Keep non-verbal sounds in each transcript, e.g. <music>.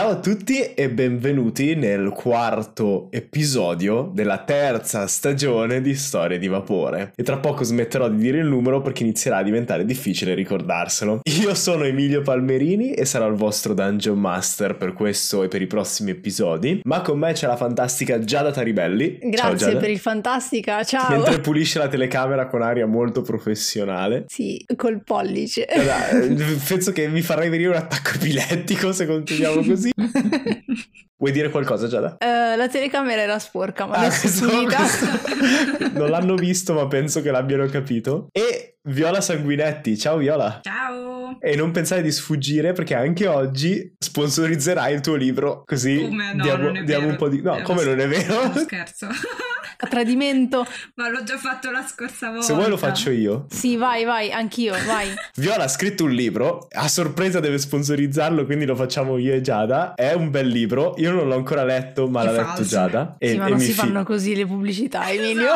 Ciao a tutti e benvenuti nel quarto episodio della terza stagione di Storie di Vapore. E tra poco smetterò di dire il numero perché inizierà a diventare difficile ricordarselo. Io sono Emilio Palmerini e sarò il vostro Dungeon Master per questo e per i prossimi episodi. Ma con me c'è la fantastica Giada Taribelli. Grazie ciao, Giada. per il fantastica, ciao! Mentre pulisce la telecamera con aria molto professionale. Sì, col pollice. Guarda, penso che mi farei venire un attacco epilettico se continuiamo <laughs> così. <laughs> Vuoi dire qualcosa, Giada? Uh, la telecamera era sporca, ma Ah, adesso questo- questo- <laughs> Non l'hanno visto, ma penso che l'abbiano capito. E Viola Sanguinetti, ciao Viola. Ciao! E non pensare di sfuggire perché anche oggi sponsorizzerai il tuo libro, così Come no, diamo, non è diamo vero. un po' di... No, È come non è vero? scherzo. <laughs> A tradimento. Ma l'ho già fatto la scorsa volta. Se vuoi lo faccio io. Sì, vai, vai, anch'io, vai. Viola ha scritto un libro, a sorpresa deve sponsorizzarlo, quindi lo facciamo io e Giada. È un bel libro, io non l'ho ancora letto, ma È l'ha letto. Giada. sì, ma e non mi si fi- fanno così le pubblicità, Emilio.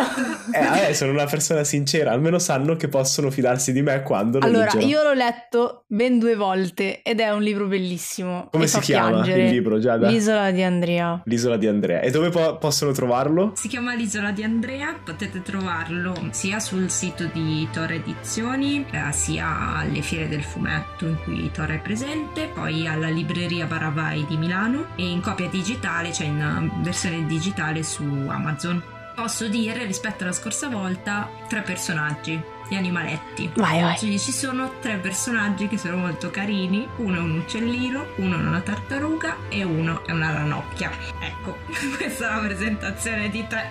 Eh, eh, sono una persona sincera, almeno sanno che possono fidarsi di me quando lo Allora, leggerò. io l'ho letto ben due volte ed è un libro bellissimo. Come si chiama piangere. il libro, Giada? L'isola di Andrea. L'isola di Andrea. E dove po- possono trovarlo? Si chiama L'isola di Andrea, potete trovarlo sia sul sito di Torre Edizioni, eh, sia alle fiere del fumetto in cui Torre è presente, poi alla libreria Baravai di Milano e in copia digitale, cioè in eh, versione digitale su Amazon. Posso dire, rispetto alla scorsa volta, tre personaggi, gli animaletti. Vai, vai. Quindi ci sono tre personaggi che sono molto carini, uno è un uccellino, uno è una tartaruga e uno è una ranocchia. Ecco, <laughs> questa è la presentazione di tre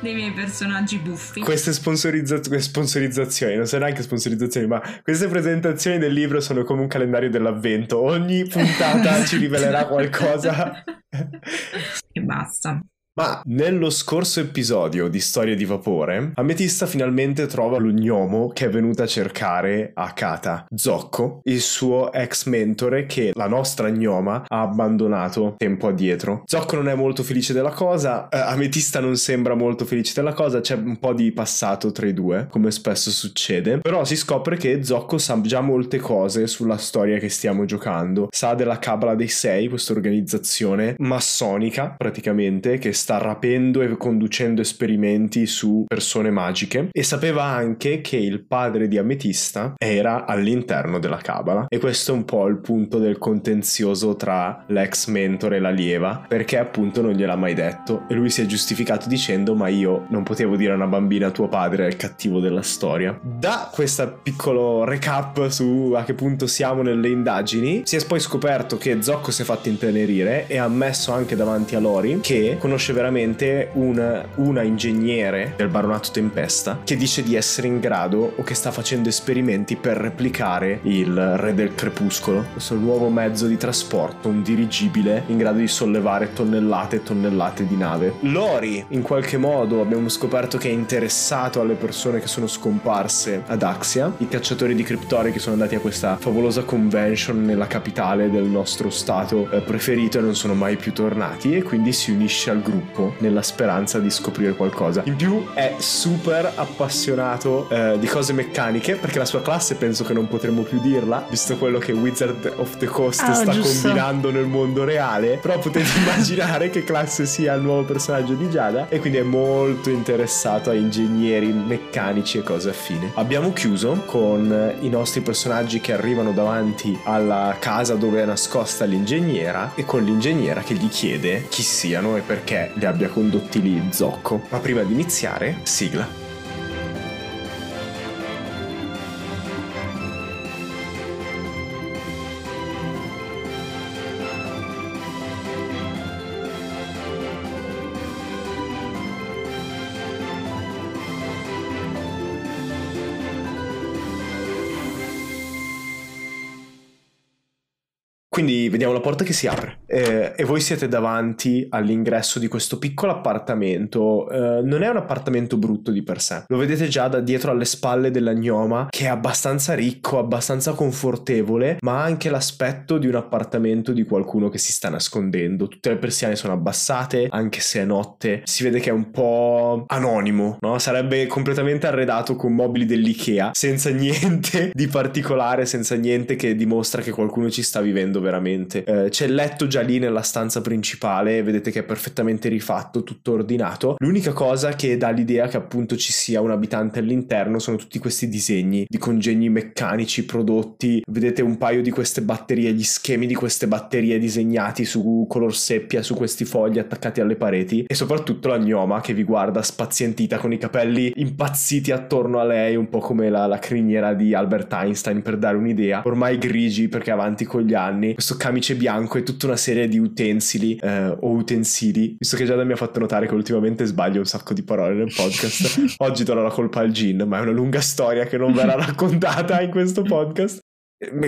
dei miei personaggi buffi. Queste sponsorizza- queste sponsorizzazioni, non sono neanche sponsorizzazioni, ma queste presentazioni del libro sono come un calendario dell'avvento. Ogni puntata ci rivelerà qualcosa. <laughs> e basta. Ma nello scorso episodio di Storie di Vapore, Ametista finalmente trova lo gnomo che è venuto a cercare a Kata, Zocco, il suo ex mentore che la nostra gnoma ha abbandonato tempo addietro. Zocco non è molto felice della cosa, eh, Ametista non sembra molto felice della cosa, c'è un po' di passato tra i due, come spesso succede, però si scopre che Zocco sa già molte cose sulla storia che stiamo giocando. Sa della Cabala dei Sei, questa organizzazione massonica praticamente che sta rapendo e conducendo esperimenti su persone magiche e sapeva anche che il padre di Ametista era all'interno della Cabala e questo è un po' il punto del contenzioso tra l'ex mentore e l'allieva perché appunto non gliel'ha mai detto. E lui si è giustificato dicendo ma io non potevo dire a una bambina tuo padre è il cattivo della storia. Da questo piccolo recap su a che punto siamo nelle indagini si è poi scoperto che Zocco si è fatto intenerire e ha ammesso anche davanti a Lori che conosce veramente un- una ingegnere del baronato Tempesta che dice di essere in grado o che sta facendo esperimenti per replicare il Re del Crepuscolo, questo nuovo mezzo di trasporto, un dirigibile in grado di sollevare tonnellate e tonnellate di nave. Lori, in qualche modo, abbiamo scoperto che è interessato alle persone che sono scomparse ad Axia, i cacciatori di criptori che sono andati a questa favolosa convention nella capitale del nostro stato eh, preferito e non sono mai più tornati e quindi si unisce al gruppo nella speranza di scoprire qualcosa. In più è super appassionato eh, di cose meccaniche perché la sua classe penso che non potremo più dirla, visto quello che Wizard of the Coast Ah, sta giusto. combinando nel mondo reale, però potete <laughs> immaginare che classe sia il nuovo personaggio di Giada e quindi è molto interessato a ingegneri meccanici e cose affine. Abbiamo chiuso con eh, i nostri personaggi che arrivano davanti alla casa dove è nascosta l'ingegnera e con l'ingegnera che gli chiede chi siano e perché li abbia condotti lì Zocco. Ma prima di iniziare, sigla. Quindi vediamo la porta che si apre eh, e voi siete davanti all'ingresso di questo piccolo appartamento. Eh, non è un appartamento brutto di per sé, lo vedete già da dietro alle spalle della gnoma che è abbastanza ricco, abbastanza confortevole, ma ha anche l'aspetto di un appartamento di qualcuno che si sta nascondendo. Tutte le persiane sono abbassate, anche se è notte, si vede che è un po' anonimo, no? Sarebbe completamente arredato con mobili dell'IKEA, senza <laughs> niente di particolare, senza niente che dimostra che qualcuno ci sta vivendo veramente. Eh, c'è il letto già lì nella stanza principale, vedete che è perfettamente rifatto, tutto ordinato. L'unica cosa che dà l'idea che appunto ci sia un abitante all'interno sono tutti questi disegni di congegni meccanici prodotti. Vedete un paio di queste batterie, gli schemi di queste batterie disegnati su color seppia su questi fogli attaccati alle pareti e soprattutto la gnoma che vi guarda spazientita con i capelli impazziti attorno a lei, un po' come la, la criniera di Albert Einstein per dare un'idea, ormai grigi perché avanti con gli anni, questo camice bianco e tutta una serie di utensili eh, o utensili, visto che Giada mi ha fatto notare che ultimamente sbaglio un sacco di parole nel podcast, <laughs> oggi do la colpa al gin, ma è una lunga storia che non verrà <laughs> raccontata in questo podcast.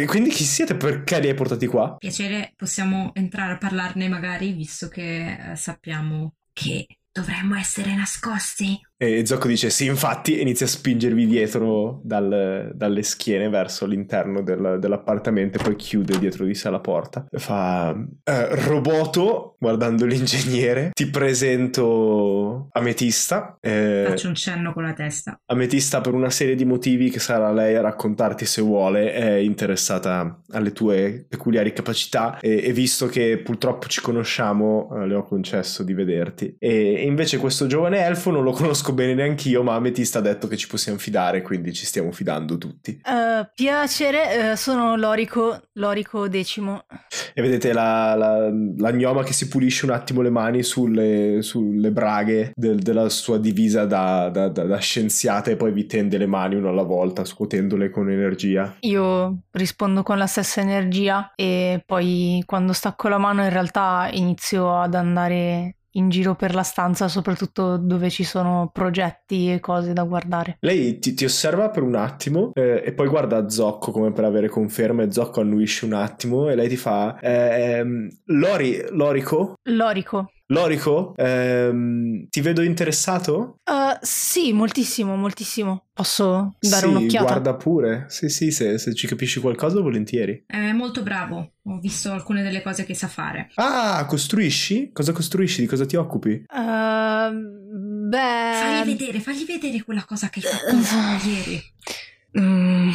Quindi chi siete? Perché li hai portati qua? Piacere, possiamo entrare a parlarne magari, visto che eh, sappiamo che dovremmo essere nascosti. E Zocco dice sì, infatti, inizia a spingervi dietro dal, dalle schiene verso l'interno del, dell'appartamento e poi chiude dietro di sé la porta. Fa eh, Roboto, guardando <laughs> l'ingegnere, ti presento Ametista. Eh, Faccio un cenno con la testa. Ametista per una serie di motivi che sarà lei a raccontarti se vuole, è interessata alle tue peculiari capacità e, e visto che purtroppo ci conosciamo, eh, le ho concesso di vederti. E, e invece questo giovane elfo non lo conosco bene neanch'io, ma Ametista ha detto che ci possiamo fidare, quindi ci stiamo fidando tutti. Uh, piacere, uh, sono Lorico, Lorico decimo. E vedete la, la, la, gnoma che si pulisce un attimo le mani sulle, sulle braghe del, della sua divisa da, da, da, da, scienziata e poi vi tende le mani una alla volta, scuotendole con energia. Io rispondo con la stessa energia e poi quando stacco la mano in realtà inizio ad andare in giro per la stanza, soprattutto dove ci sono progetti e cose da guardare. Lei ti, ti osserva per un attimo eh, e poi guarda Zocco come per avere conferma e Zocco annuisce un attimo e lei ti fa ehm, Lori, Lorico? Lorico. Lorico, ehm, ti vedo interessato? Uh, sì, moltissimo, moltissimo. Posso dare sì, un'occhiata? guarda pure. Sì, sì, se, se, ci capisci qualcosa, volentieri. È molto bravo. Ho visto alcune delle cose che sa fare. Ah, costruisci? Cosa costruisci? Di cosa ti occupi? Uh, beh... Fagli vedere, fagli vedere quella cosa che hai fatto <clears throat> ieri. Mm.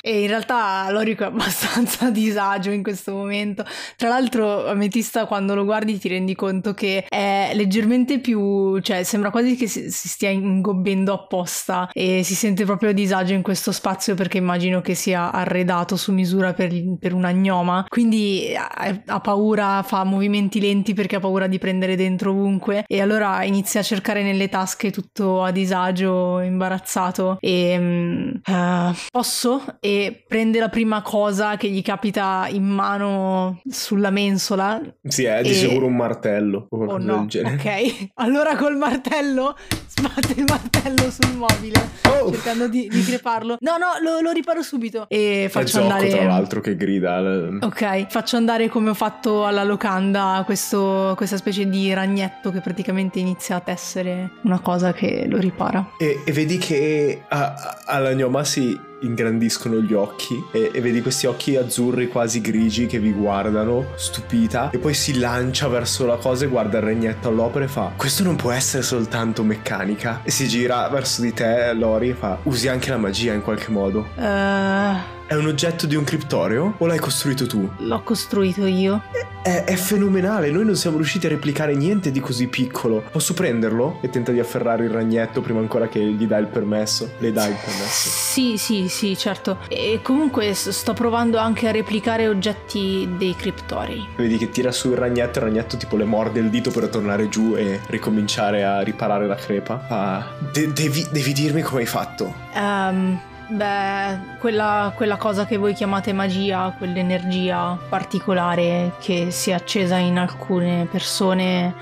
E in realtà Lorico è abbastanza a <laughs> disagio in questo momento. Tra l'altro, Ametista, quando lo guardi, ti rendi conto che è leggermente più. cioè, sembra quasi che si, si stia ingobbendo apposta e si sente proprio a disagio in questo spazio perché immagino che sia arredato su misura per, per una gnoma. Quindi ha, ha paura, fa movimenti lenti perché ha paura di prendere dentro ovunque. E allora inizia a cercare nelle tasche tutto a disagio, imbarazzato. E uh, posso? e prende la prima cosa che gli capita in mano sulla mensola. Sì, è di e... sicuro un martello o oh no. Ok, <laughs> allora col martello sbatte il martello sul mobile oh. cercando di, di, creparlo. No, no, lo, lo riparo subito e faccio è andare. tra l'altro che grida. Ok, faccio andare come ho fatto alla locanda questo, questa specie di ragnetto che praticamente inizia a tessere una cosa che lo ripara. E, e vedi che alla gnoma si ingrandiscono gli occhi e, e, vedi questi occhi azzurri quasi grigi che vi guardano stupita e poi si lancia verso la cosa e guarda il regnetto all'opera e fa questo non può essere soltanto meccanica. E si gira verso di te Lori e fa usi anche la magia in qualche modo. Uh... È un oggetto di un criptorio o l'hai costruito tu? L'ho costruito io. È, è, fenomenale, noi non siamo riusciti a replicare niente di così piccolo. Posso prenderlo? E tenta di afferrare il ragnetto prima ancora che gli dà il permesso. Le dai il permesso? Sì, sì, sì, certo. E comunque sto provando anche a replicare oggetti dei criptori. Vedi che tira su il ragnetto e il ragnetto tipo le morde il dito per tornare giù e ricominciare a riparare la crepa. Ah, de- devi, devi dirmi come hai fatto. Ehm... Um Beh, quella, quella, cosa che voi chiamate magia, quell'energia particolare che si è accesa in alcune persone,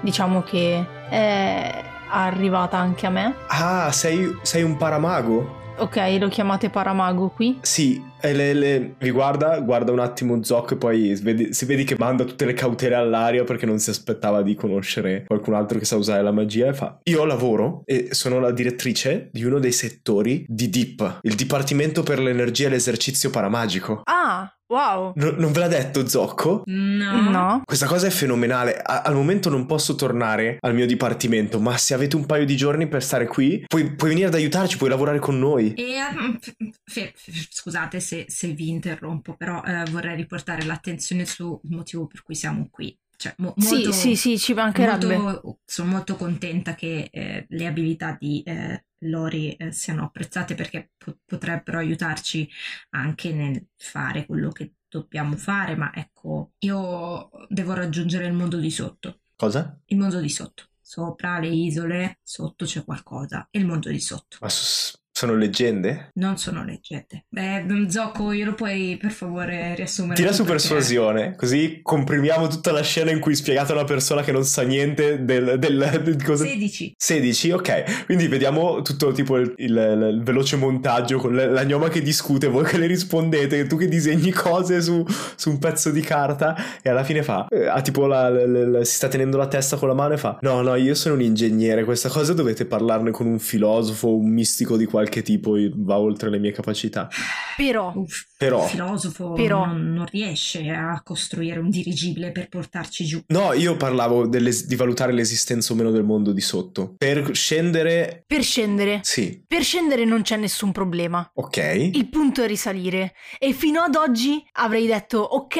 diciamo che è arrivata anche a me. Ah, sei, sei un paramago? Ok, lo chiamate Paramago qui? Sì, e le, le, vi guarda, guarda un attimo Zoc e poi vedi, si vedi che manda tutte le cautele all'aria perché non si aspettava di conoscere qualcun altro che sa usare la magia e fa io lavoro e sono la direttrice di uno dei settori di DIP, il Dipartimento per l'Energia e l'Esercizio Paramagico. Ah, Wow. No- non ve l'ha detto Zocco? No. No. Questa cosa è fenomenale. A- al momento non posso tornare al mio dipartimento, ma se avete un paio di giorni per stare qui, puoi, puoi venire ad aiutarci, puoi lavorare con noi. E, ehm, f- f- f- scusate se, se vi interrompo, però eh, vorrei riportare l'attenzione sul motivo per cui siamo qui. Cioè, mo- Sì, molto- sì, sì, ci mancherebbe. molto- sono molto contenta che eh, le abilità di eh, Lori eh, siano apprezzate perché po- potrebbero aiutarci anche nel fare quello che dobbiamo fare, ma ecco, io devo raggiungere il mondo di sotto. Cosa? Il mondo di sotto. Sopra le isole, sotto c'è qualcosa. E il mondo di sotto. Ma s- sono leggende? Non sono leggende. Beh, Zocco, glielo puoi per favore riassumere? Tira su perché- persuasione, così comprimiamo tutta la scena in cui spiegate a una persona che non sa niente del, del, del cosa. 16. 16, ok. Quindi vediamo tutto tipo il, il- il veloce montaggio con la, la gnoma che discute, voi che le rispondete, tu che disegni cose su, su un pezzo di carta e alla fine fa, eh, ha tipo la, la- la- si sta tenendo la testa con la mano e fa, no, no, io sono un ingegnere, questa cosa dovete parlarne con un filosofo, un mistico di qualche tipo, va oltre le mie capacità. Però, Uff, Però... il filosofo Però- Non, non riesce a costruire un dirigibile per portarci giù. No, io parlavo delle- di valutare l'esistenza o meno del mondo di sotto. Per scendere... per scendere, Sì, per scendere non c'è nessun problema. ok. Il punto è risalire. E fino ad oggi avrei detto, ok,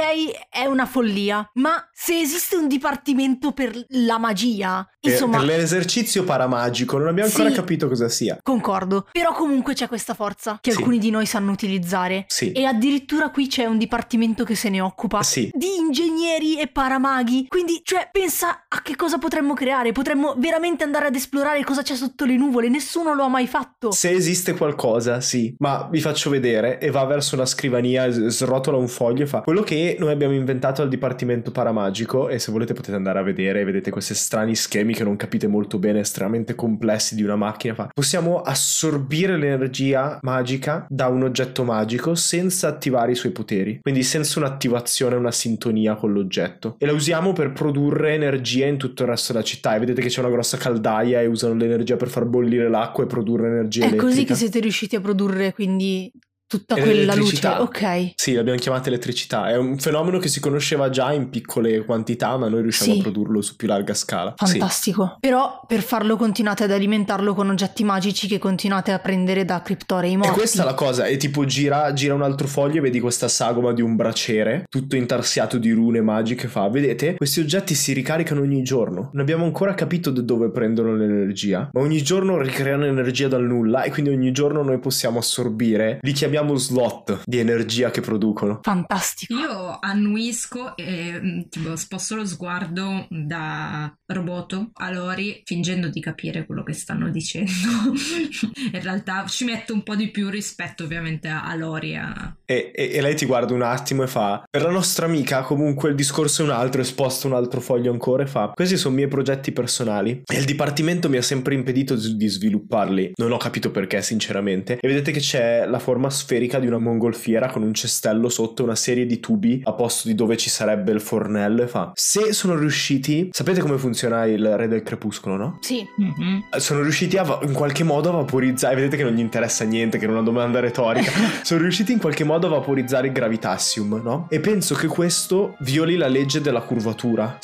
è una follia, ma se esiste un dipartimento per la magia, Per, insomma, per l'esercizio paramagico non abbiamo ancora Sì. capito cosa sia. concordo. Però comunque c'è questa forza che Sì. alcuni di noi sanno utilizzare. Sì. E addirittura qui c'è un dipartimento che se ne occupa Sì. di ingegneri e paramaghi. Quindi, cioè, pensa a che cosa potremmo creare. Potremmo veramente andare ad esplorare cosa c'è sotto le nuvole. Nessuno lo ha mai fatto. Se esiste qualcosa, sì, ma vi faccio vedere e va verso una scrivania, srotola un foglio e fa quello che noi abbiamo inventato al dipartimento paramagico e se volete potete andare a vedere, vedete questi strani schemi che non capite molto bene, estremamente complessi di una macchina, fa possiamo assorbire l'energia magica da un oggetto magico senza attivare i suoi poteri, quindi senza un'attivazione, una sintonia con l'oggetto e la usiamo per produrre energia in tutto il resto della città e vedete che c'è una grossa caldaia e usano l'energia per far bollire l'acqua e produrre energia È elettrica. così che siete riusciti a produrre quindi tutta quella luce. Ok. Sì, l'abbiamo chiamata elettricità. È un fenomeno che si conosceva già in piccole quantità, ma noi riusciamo Sì. a produrlo su più larga scala. Sì. Fantastico. Però per farlo continuate ad alimentarlo con oggetti magici che continuate a prendere da criptorei E morti. questa è la cosa, e tipo gira, gira un altro foglio e vedi questa sagoma di un braciere, tutto intarsiato di rune magiche, fa, vedete, questi oggetti si ricaricano ogni giorno, non abbiamo ancora capito da dove prendono l'energia, ma ogni giorno ricreano energia dal nulla e quindi ogni giorno noi possiamo assorbire, li chiamiamo slot di energia che producono. Fantastico. Io annuisco e mm, tipo sposto lo sguardo da roboto a Lori fingendo di capire quello che stanno dicendo. <laughs> In realtà ci metto un po' di più rispetto ovviamente a, a Lori e a... E, e- e lei ti guarda un attimo e fa: Per la nostra amica, comunque il discorso è un altro. E sposta un altro foglio ancora e fa: Questi sono i miei progetti personali. E il dipartimento mi ha sempre impedito di di svilupparli. Non ho capito perché, sinceramente. E vedete che c'è la forma sferica di una mongolfiera con un cestello sotto, una serie di tubi a posto di dove ci sarebbe il fornello. E fa: Se sono riusciti, sapete come funziona il re del crepuscolo, no? Sì. Mhm. sono riusciti a va- in qualche modo a vaporizzare. Vedete che non gli interessa niente, che è una domanda retorica. <laughs> sono riusciti in qualche modo a vaporizzare il gravitassium, no? E penso che questo violi la legge della curvatura.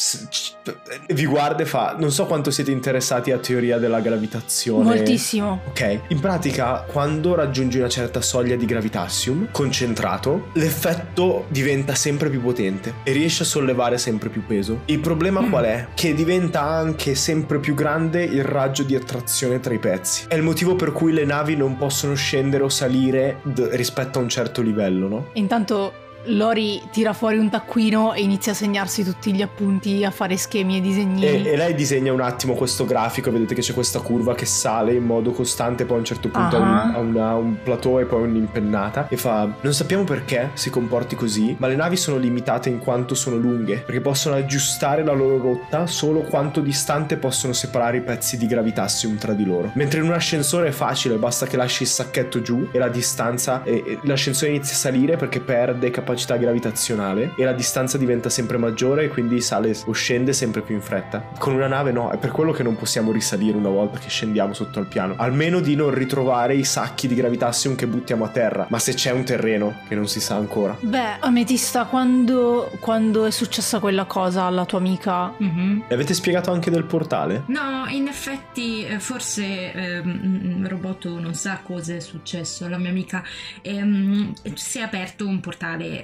Vi guarda e fa: Non so quanto siete interessati a teoria della gravitazione. Moltissimo. Ok, in pratica quando raggiungi una certa soglia di gravitassium concentrato, l'effetto diventa sempre più potente e riesci a sollevare sempre più peso. Il problema Mm. qual è? Che diventa anche sempre più grande il raggio di attrazione tra i pezzi. È il motivo per cui le navi non possono scendere o salire d- rispetto a un certo livello, no? Intanto Lori tira fuori un taccuino e inizia a segnarsi tutti gli appunti, a fare schemi e disegnini. E, e lei disegna un attimo questo grafico, vedete che c'è questa curva che sale in modo costante, poi a un certo punto ha, un, ha una- un plateau e poi un'impennata e fa non sappiamo perché si comporti così, ma le navi sono limitate in quanto sono lunghe, perché possono aggiustare la loro rotta solo quanto distante possono separare i pezzi di gravitassium tra di loro. Mentre in un ascensore è facile, basta che lasci il sacchetto giù e la distanza e, e l'ascensore inizia a salire perché perde capacità capacità gravitazionale e la distanza diventa sempre maggiore e quindi sale o scende sempre più in fretta. Con una nave no, è per quello che non possiamo risalire una volta che scendiamo sotto al piano. Almeno di non ritrovare i sacchi di gravitazione che buttiamo a terra. Ma se c'è un terreno che non si sa ancora. Beh, Ametista, quando, quando è successa quella cosa alla tua amica? Mhm. E avete spiegato anche del portale? No, in effetti eh, forse ehm, Roboto non sa cosa è successo alla mia amica. Ehm, si è aperto un portale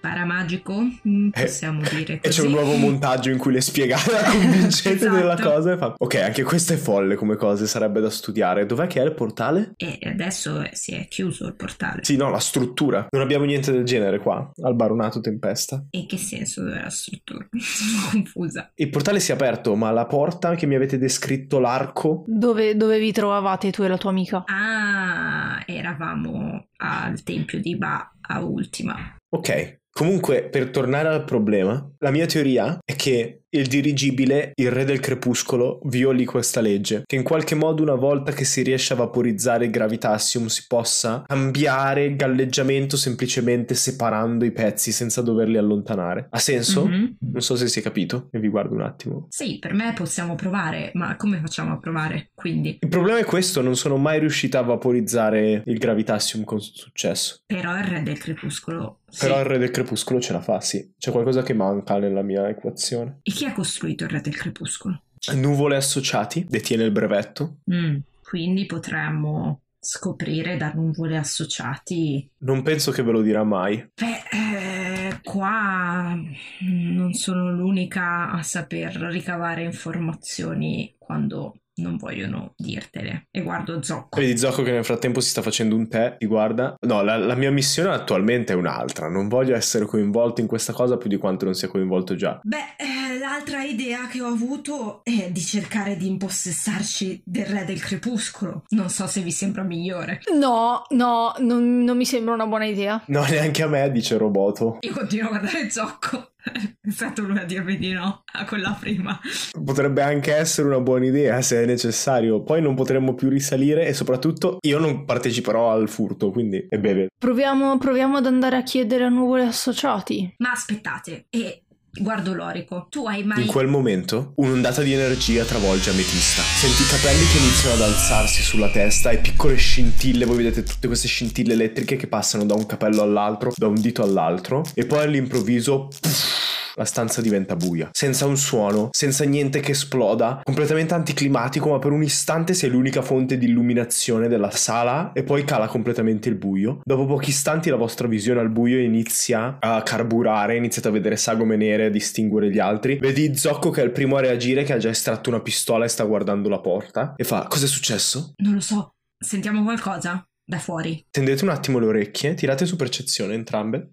paramagico, mm, Eh, possiamo dire E così. c'è un nuovo montaggio in cui le spiegate la convincente <laughs> Esatto. della cosa e fa... Ok, anche questa è folle come cose, sarebbe da studiare. Dov'è che è il portale? E adesso si è chiuso il portale. Sì, no, la struttura. Non abbiamo niente del genere qua, al baronato Tempesta. E che senso della struttura? Sono <laughs> confusa. Il portale si è aperto, ma la porta che mi avete descritto, l'arco... Dove, dove vi trovavate tu e la tua amica? Ah, eravamo al tempio di Ba a ultima. Ok. Comunque, per tornare al problema, la mia teoria è che il dirigibile, il re del crepuscolo, violi questa legge. Che in qualche modo, una volta che si riesce a vaporizzare il gravitassium, si possa cambiare il galleggiamento semplicemente separando i pezzi senza doverli allontanare. Ha senso? Mhm. Non so se si è capito. E vi guardo un attimo. Sì, per me possiamo provare, ma come facciamo a provare? Quindi, Il problema è questo: non sono mai riuscita a vaporizzare il gravitassium con successo. però il re del crepuscolo. sì. Però il re del crepuscolo ce la fa, sì. C'è qualcosa che manca nella mia equazione. E chi ha costruito il re del crepuscolo? Nuvole associati, detiene il brevetto. Mm, quindi potremmo scoprire da nuvole associati. Non penso che ve lo dirà mai. Beh, eh, qua non sono l'unica a saper ricavare informazioni quando non vogliono dirtele. E guardo Zocco. Vedi Zocco che nel frattempo si sta facendo un tè, ti guarda. No, la, la mia missione attualmente è un'altra. Non voglio essere coinvolto in questa cosa più di quanto non sia coinvolto già. Beh, eh, l'altra idea che ho avuto è di cercare di impossessarci del re del crepuscolo. Non so se vi sembra migliore. No, no, non, non mi sembra una buona idea. No, <laughs> neanche a me, dice Roboto. Io continuo a guardare Zocco. È stato lui a dirmi di no a quella prima. Potrebbe anche essere una buona idea se è necessario. Poi non potremmo più risalire e soprattutto io non parteciperò al furto, quindi e beve. Proviamo, proviamo ad andare a chiedere a nuvole associati. Ma aspettate, e guardo Lorico. Tu hai mai... In quel momento un'ondata di energia travolge Ametista. Senti i capelli che iniziano ad alzarsi sulla testa e piccole scintille, voi vedete tutte queste scintille elettriche che passano da un capello all'altro, da un dito all'altro e poi all'improvviso puff, la stanza diventa buia, senza un suono, senza niente che esploda, completamente anticlimatico, ma per un istante sei l'unica fonte di illuminazione della sala e poi cala completamente il buio. Dopo pochi istanti la vostra visione al buio inizia a carburare, iniziate a vedere sagome nere, a distinguere gli altri. Vedi Zocco che è il primo a reagire, che ha già estratto una pistola e sta guardando la porta e fa: Cos'è successo? Non lo so. Sentiamo qualcosa? Da fuori. Tendete un attimo le orecchie, tirate su percezione entrambe.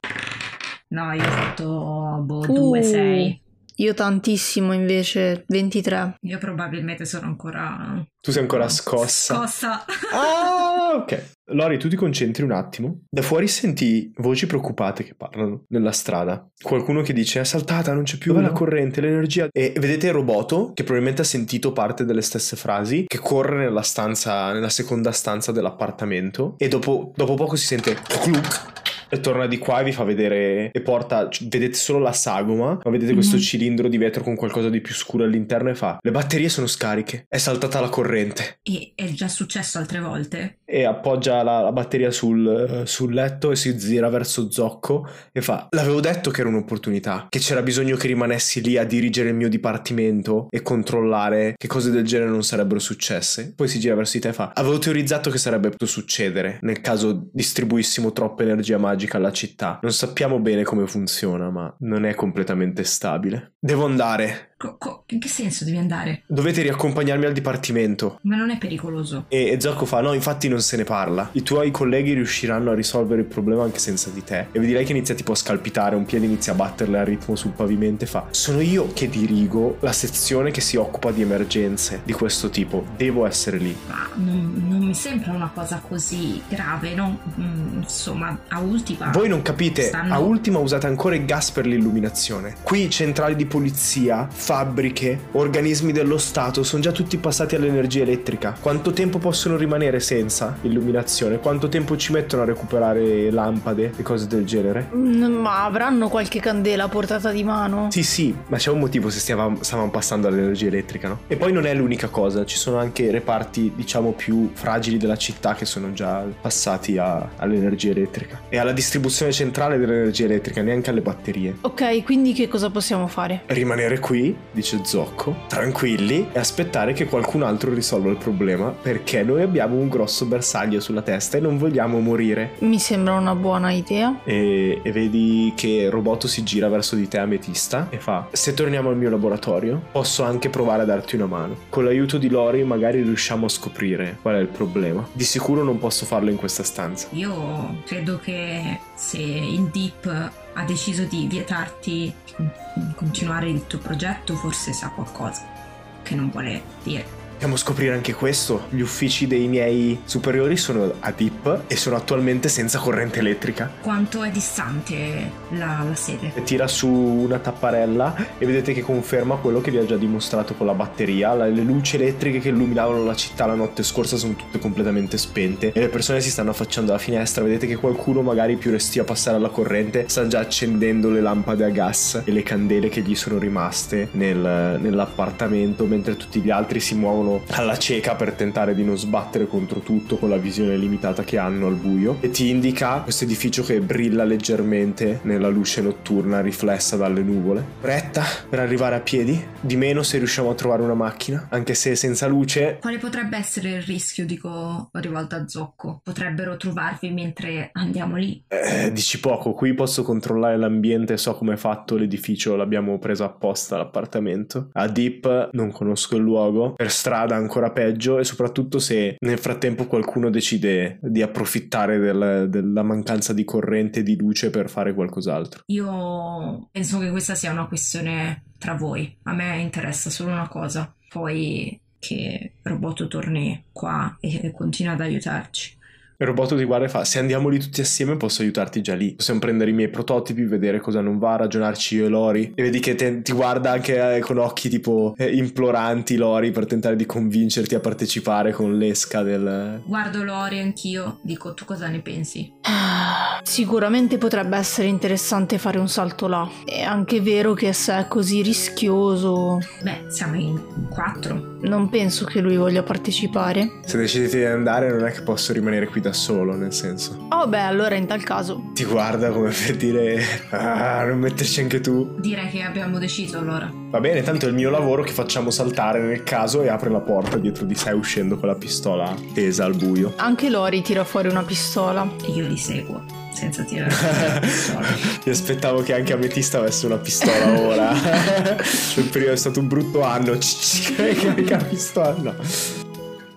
No, io ho fatto boh, Uh. 2-6. Io tantissimo invece, 23. Io probabilmente sono ancora Tu sei ancora scossa. scossa. Ah, <laughs> ok. Lori, tu ti concentri un attimo. Da fuori senti voci preoccupate che parlano nella strada. Qualcuno che dice: È saltata, non c'è più la corrente, l'energia. E vedete il roboto che probabilmente ha sentito parte delle stesse frasi, che corre nella stanza, nella seconda stanza dell'appartamento. E dopo, dopo poco si sente cluc. E torna di qua e vi fa vedere. E porta. Vedete solo la sagoma, ma vedete questo Mhm. cilindro di vetro con qualcosa di più scuro all'interno. E fa: Le batterie sono scariche. È saltata la corrente E è già successo altre volte. e appoggia la, la batteria sul, sul letto e si gira verso Zocco e fa l'avevo detto che era un'opportunità che c'era bisogno che rimanessi lì a dirigere il mio dipartimento e controllare che cose del genere non sarebbero successe poi si gira verso di te e fa avevo teorizzato che sarebbe potuto succedere nel caso distribuissimo troppa energia magica alla città. Non sappiamo bene come funziona ma non è completamente stabile. Devo andare Co- co- in che senso devi andare? dovete riaccompagnarmi al dipartimento Ma non è pericoloso. e, e Zocco fa: No, infatti non se ne parla. I tuoi colleghi riusciranno a risolvere il problema anche senza di te. E vedi lei che inizia tipo a scalpitare, un piede inizia a batterle a ritmo sul pavimento e fa: Sono io che dirigo la sezione che si occupa di emergenze di questo tipo. Devo essere lì. Ma non, non mi sembra una cosa così grave, no? Mm, insomma, a ultima. Voi non capite, stanno- a ultima usate ancora il gas per l'illuminazione. Qui centrali di polizia fabbriche, organismi dello Stato sono già tutti passati all'energia elettrica. Quanto tempo possono rimanere senza illuminazione? Quanto tempo ci mettono a recuperare lampade e cose del genere? Mm, ma avranno qualche candela a portata di mano? Sì, sì, ma c'è un motivo se stiamo, stavamo passando all'energia elettrica, no? E poi non è l'unica cosa, ci sono anche reparti, diciamo, più fragili della città che sono già passati a, all'energia elettrica e alla distribuzione centrale dell'energia elettrica, neanche alle batterie. Ok, quindi che cosa possiamo fare? Rimanere qui, dice Zocco, tranquilli e aspettare che qualcun altro risolva il problema perché noi abbiamo un grosso bersaglio sulla testa e non vogliamo morire. Mi sembra una buona idea. E, e vedi che Roboto si gira verso di te Ametista e fa se torniamo al mio laboratorio posso anche provare a darti una mano. Con l'aiuto di Lori magari riusciamo a scoprire qual è il problema. Di sicuro non posso farlo in questa stanza. Io credo che se il Deep ha deciso di vietarti di continuare il tuo progetto, forse sa qualcosa che non vuole dire. Dobbiamo scoprire anche questo. Gli uffici dei miei superiori sono a DIP e sono attualmente senza corrente elettrica. Quanto è distante la, la sede? E tira su una tapparella e vedete che conferma quello che vi ha già dimostrato con la batteria. Le luci elettriche che illuminavano la città la notte scorsa sono tutte completamente spente e le persone si stanno affacciando alla finestra. Vedete che qualcuno magari più resti a passare alla corrente sta già accendendo le lampade a gas e le candele che gli sono rimaste nel, nell'appartamento mentre tutti gli altri si muovono alla cieca per tentare di non sbattere contro tutto con la visione limitata che hanno al buio e ti indica questo edificio che brilla leggermente nella luce notturna riflessa dalle nuvole. Retta per arrivare a piedi, di meno se riusciamo a trovare una macchina, anche se senza luce. Quale potrebbe essere il rischio, dico, rivolto a Zocco? Potrebbero trovarvi mentre andiamo lì? Eh, dici poco, qui posso controllare l'ambiente, so come è fatto l'edificio, l'abbiamo preso apposta l'appartamento. A Deep non conosco il luogo, per strada strada ancora peggio e soprattutto se nel frattempo qualcuno decide di approfittare del, della mancanza di corrente e di luce per fare qualcos'altro. Io penso che questa sia una questione tra voi. A me interessa solo una cosa, poi che Roboto torni qua e continua ad aiutarci. Il robot ti guarda e fa: Se andiamo lì tutti assieme, posso aiutarti già lì. Possiamo prendere i miei prototipi, vedere cosa non va, ragionarci io e Lori. E vedi che te, ti guarda anche eh, con occhi tipo eh, imploranti, Lori, per tentare di convincerti a partecipare con l'esca del. Guardo Lori anch'io, dico: Tu cosa ne pensi? Sicuramente potrebbe essere interessante fare un salto là. È anche vero che se è così rischioso. Beh, siamo in quattro. Non penso che lui voglia partecipare. Se decidete di andare, non è che posso rimanere qui da solo, nel senso. Oh, beh, allora in tal caso. Ti guarda come per dire: Ah, non metterci anche tu. Direi che abbiamo deciso allora. Va bene, tanto è il mio lavoro che facciamo saltare nel caso e apre la porta dietro di sé uscendo con la pistola tesa al buio. Anche Lori tira fuori una pistola. E io li seguo senza tirare <laughs> la pistola. Ti aspettavo che anche Ametista avesse una pistola ora. <laughs> il periodo è stato un brutto anno. <laughs> Carica la pistola. No.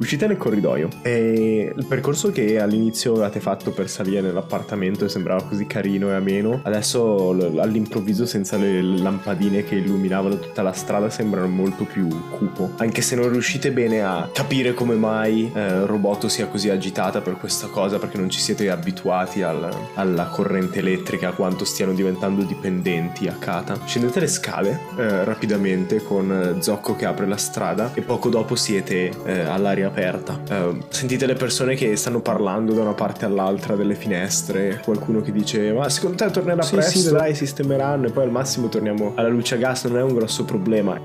Uscite nel corridoio e il percorso che all'inizio avevate fatto per salire nell'appartamento e sembrava così carino e ameno, adesso all'improvviso senza le lampadine che illuminavano tutta la strada sembrano molto più cupo. Anche se non riuscite bene a capire come mai eh, Roboto sia così agitata per questa cosa, perché non ci siete abituati al, alla corrente elettrica, a quanto stiano diventando dipendenti a Kata. Scendete le scale eh, rapidamente con Zocco che apre la strada e poco dopo siete eh, all'aria aperta. Eh, sentite le persone che stanno parlando da una parte all'altra delle finestre, qualcuno che dice ma secondo te tornerà sì, presto? Sì, dai, sistemeranno e poi al massimo torniamo alla luce a gas, non è un grosso problema.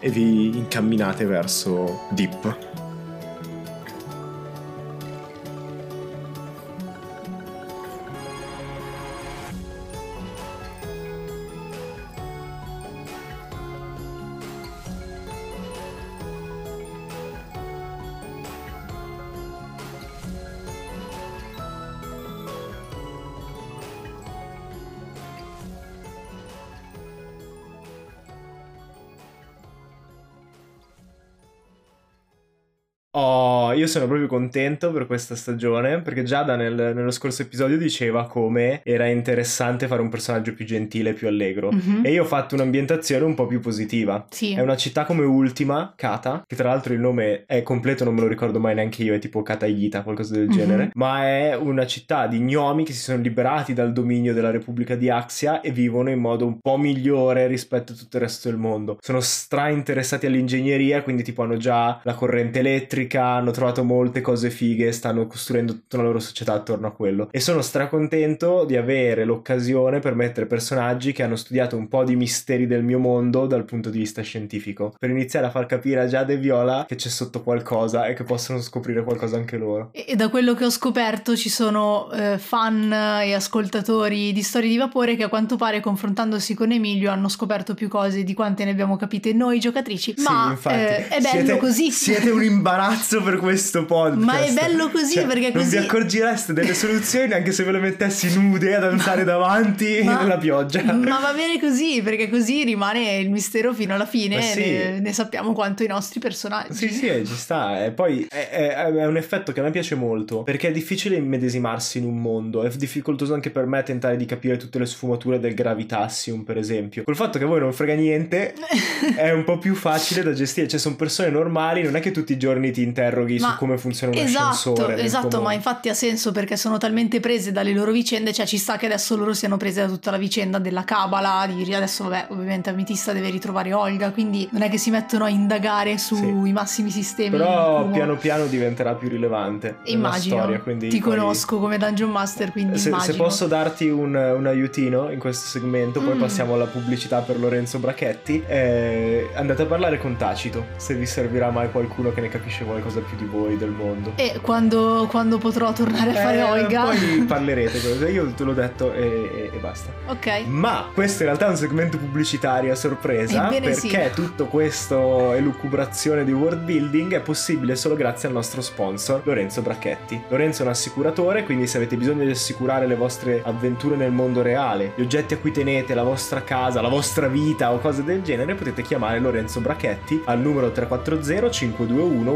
E vi incamminate verso Deep. Oh, io sono proprio contento per questa stagione perché Giada nel, nello scorso episodio diceva come era interessante fare un personaggio più gentile, più allegro. Mhm. E io ho fatto un'ambientazione un po' più positiva. Sì. È una città come Ultima, Kata, che tra l'altro il nome è completo, non me lo ricordo mai neanche io, è tipo Katayita, qualcosa del Mhm. genere. Ma è una città di gnomi che si sono liberati dal dominio della Repubblica di Axia e vivono in modo un po' migliore rispetto a tutto il resto del mondo. Sono stra interessati all'ingegneria, quindi tipo hanno già la corrente elettrica, hanno trovato molte cose fighe, stanno costruendo tutta una loro società attorno a quello. E sono stracontento di avere l'occasione per mettere personaggi che hanno studiato un po' di misteri del mio mondo dal punto di vista scientifico, per iniziare a far capire a Giada e Viola che c'è sotto qualcosa e che possono scoprire qualcosa anche loro. E e da quello che ho scoperto ci sono eh, fan e ascoltatori di Storie di Vapore che a quanto pare confrontandosi con Emilio hanno scoperto più cose di quante ne abbiamo capite noi giocatrici. Ma sì, infatti. eh, è bello siete, così. Siete un imbarazzo per <laughs> questo podcast. Ma è bello così, Cioè, perché Non così- vi accorgereste delle soluzioni anche se ve le mettessi nude a danzare davanti Ma- <laughs> nella pioggia. Ma va bene così, perché così rimane il mistero fino alla fine sì. ne, ne sappiamo quanto i nostri personaggi. Sì, sì, eh, ci sta. E poi è, è- è un effetto che a me piace molto perché è difficile immedesimarsi in un mondo. È difficoltoso anche per me tentare di capire tutte le sfumature del Gravitassium, per esempio. Col fatto che a voi non frega niente, <laughs> è un po' più facile da gestire. Cioè, sono persone normali, non è che tutti i giorni ti interroghi Ma- su come funziona un Esatto, ascensore. esatto, ma infatti ha senso perché sono talmente prese dalle loro vicende, cioè ci sta che adesso loro siano prese da tutta la vicenda della cabala, di adesso vabbè, ovviamente Ametista deve ritrovare Olga, quindi non è che si mettono a indagare sui Sì. massimi sistemi. Però Umo. piano piano diventerà più rilevante. Immagino, storia, quindi ti poi- conosco come Dungeon Master, quindi Se, se posso darti un, un aiutino in questo segmento, poi Mm. passiamo alla pubblicità per Lorenzo Brachetti. eh, andate a parlare con Tacito, se vi servirà mai qualcuno che ne capisce qualcosa più di voi del mondo. E quando, quando potrò tornare a fare Eh, Olga? Poi <laughs> parlerete, io te l'ho detto e, e- e basta. Ok. Ma questo in realtà è un segmento pubblicitario a sorpresa Ebbene sì. perché tutto questo elucubrazione di world building è possibile solo grazie al nostro sponsor Lorenzo Bracchetti. Lorenzo è un assicuratore, quindi se avete bisogno di assicurare le vostre avventure nel mondo reale, gli oggetti a cui tenete, la vostra casa, la vostra vita o cose del genere, potete chiamare Lorenzo Bracchetti al numero 340 521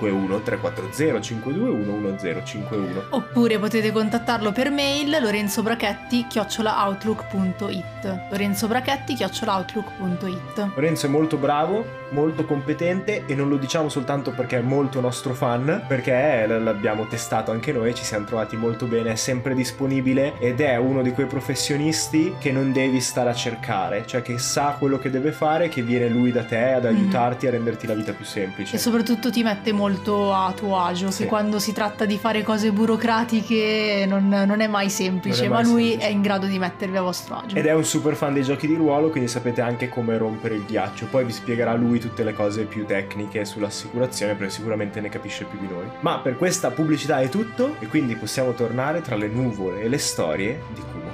1051 340 521 1051. Oppure potete contattarlo per mail lorenzobrachetti chiocciolaoutlook.it lorenzobrachetti chiocciolaoutlook.it Lorenzo è molto bravo, molto competente e non lo diciamo soltanto perché è molto nostro fan, perché l'abbiamo testato anche noi, ci siamo trovati molto bene, è sempre disponibile ed è uno di quei professionisti che non devi stare a cercare, cioè che sa quello che deve fare, che viene lui da te ad Mhm. aiutarti a renderti la vita più semplice. E soprattutto ti mette molto a tuo agio, Sì. che quando si tratta di fare cose burocratiche non, non è mai semplice, è mai ma lui semplice. è in grado di mettervi a vostro agio. Ed è un super fan dei giochi di ruolo, quindi sapete anche come rompere il ghiaccio. Poi vi spiegherà lui tutte le cose più tecniche sull'assicurazione, perché sicuramente ne capisce più di noi. Ma per questa pubblicità è tutto, e quindi possiamo tornare tra le nuvole e le storie di Kumo.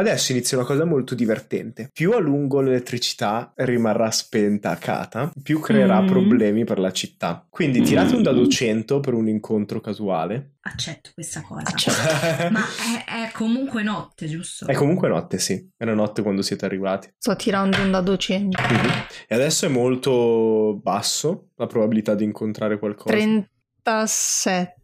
Adesso inizia una cosa molto divertente. Più a lungo l'elettricità rimarrà spenta a Kata, più creerà Mm. problemi per la città. Quindi tirate un dado 100 per un incontro casuale. Accetto questa cosa. Accetto. <laughs> Ma è, è comunque notte, giusto? È comunque notte, sì. Era notte quando siete arrivati. Sto tirando un dado 100. E adesso è molto basso la probabilità di incontrare qualcosa. 37.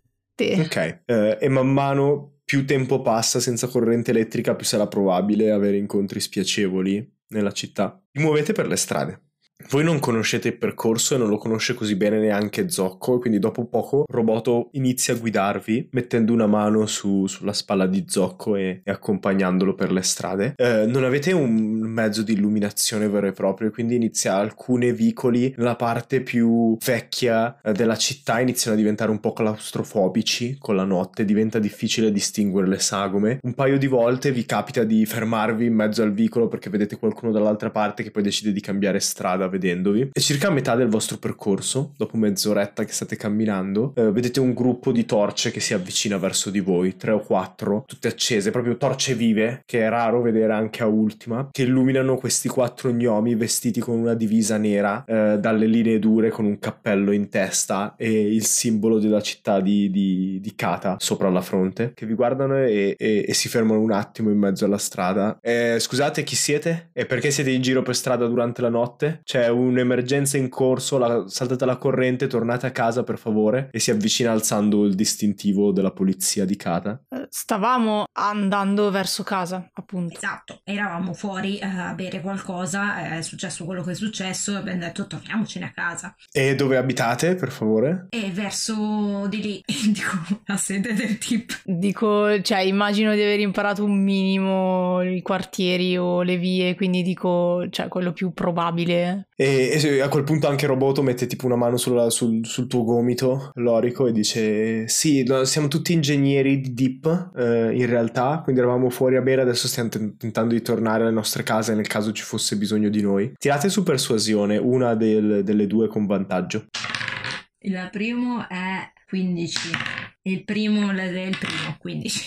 Ok. Eh, e man mano più tempo passa senza corrente elettrica, più sarà probabile avere incontri spiacevoli nella città. Vi muovete per le strade. Voi non conoscete il percorso e non lo conosce così bene neanche Zocco, quindi dopo poco Roboto inizia a guidarvi mettendo una mano su- sulla spalla di Zocco e, e accompagnandolo per le strade. Eh, non avete un mezzo di illuminazione vero e proprio, quindi inizia alcuni vicoli nella parte più vecchia eh, della città iniziano a diventare un po' claustrofobici con la notte, diventa difficile distinguere le sagome. Un paio di volte vi capita di fermarvi in mezzo al vicolo perché vedete qualcuno dall'altra parte che poi decide di cambiare strada strada vedendovi. E circa a metà del vostro percorso, dopo mezz'oretta che state camminando, eh, vedete un gruppo di torce che si avvicina verso di voi, tre o quattro, tutte accese, proprio torce vive, che è raro vedere anche a ultima, che illuminano questi quattro gnomi vestiti con una divisa nera, eh, dalle linee dure, con un cappello in testa e il simbolo della città di, di, di Kata sopra la fronte, che vi guardano e, e, e si fermano un attimo in mezzo alla strada. Eh, scusate, chi siete? E perché siete in giro per strada durante la notte? C'è un'emergenza in corso, la, saltate la corrente, tornate a casa per favore. E si avvicina alzando il distintivo della polizia di Kata. Eh, stavamo andando verso casa, appunto. Esatto, eravamo fuori eh, a bere qualcosa, è successo quello che è successo e abbiamo detto torniamocene a casa. E dove abitate, per favore? E verso di lì, <laughs> dico la sede del tip. Dico, cioè, immagino di aver imparato un minimo i quartieri o le vie, quindi dico, cioè, quello più probabile. E, e a quel punto anche Roboto mette tipo una mano sulla, sul, sul, tuo gomito, Lorico, e dice: Sì, siamo tutti ingegneri di Deep eh, in realtà, quindi eravamo fuori a bere, adesso stiamo t- tentando di tornare alle nostre case nel caso ci fosse bisogno di noi. Tirate su persuasione, una del, delle due con vantaggio. Il primo è 15 e il primo è il primo, 15.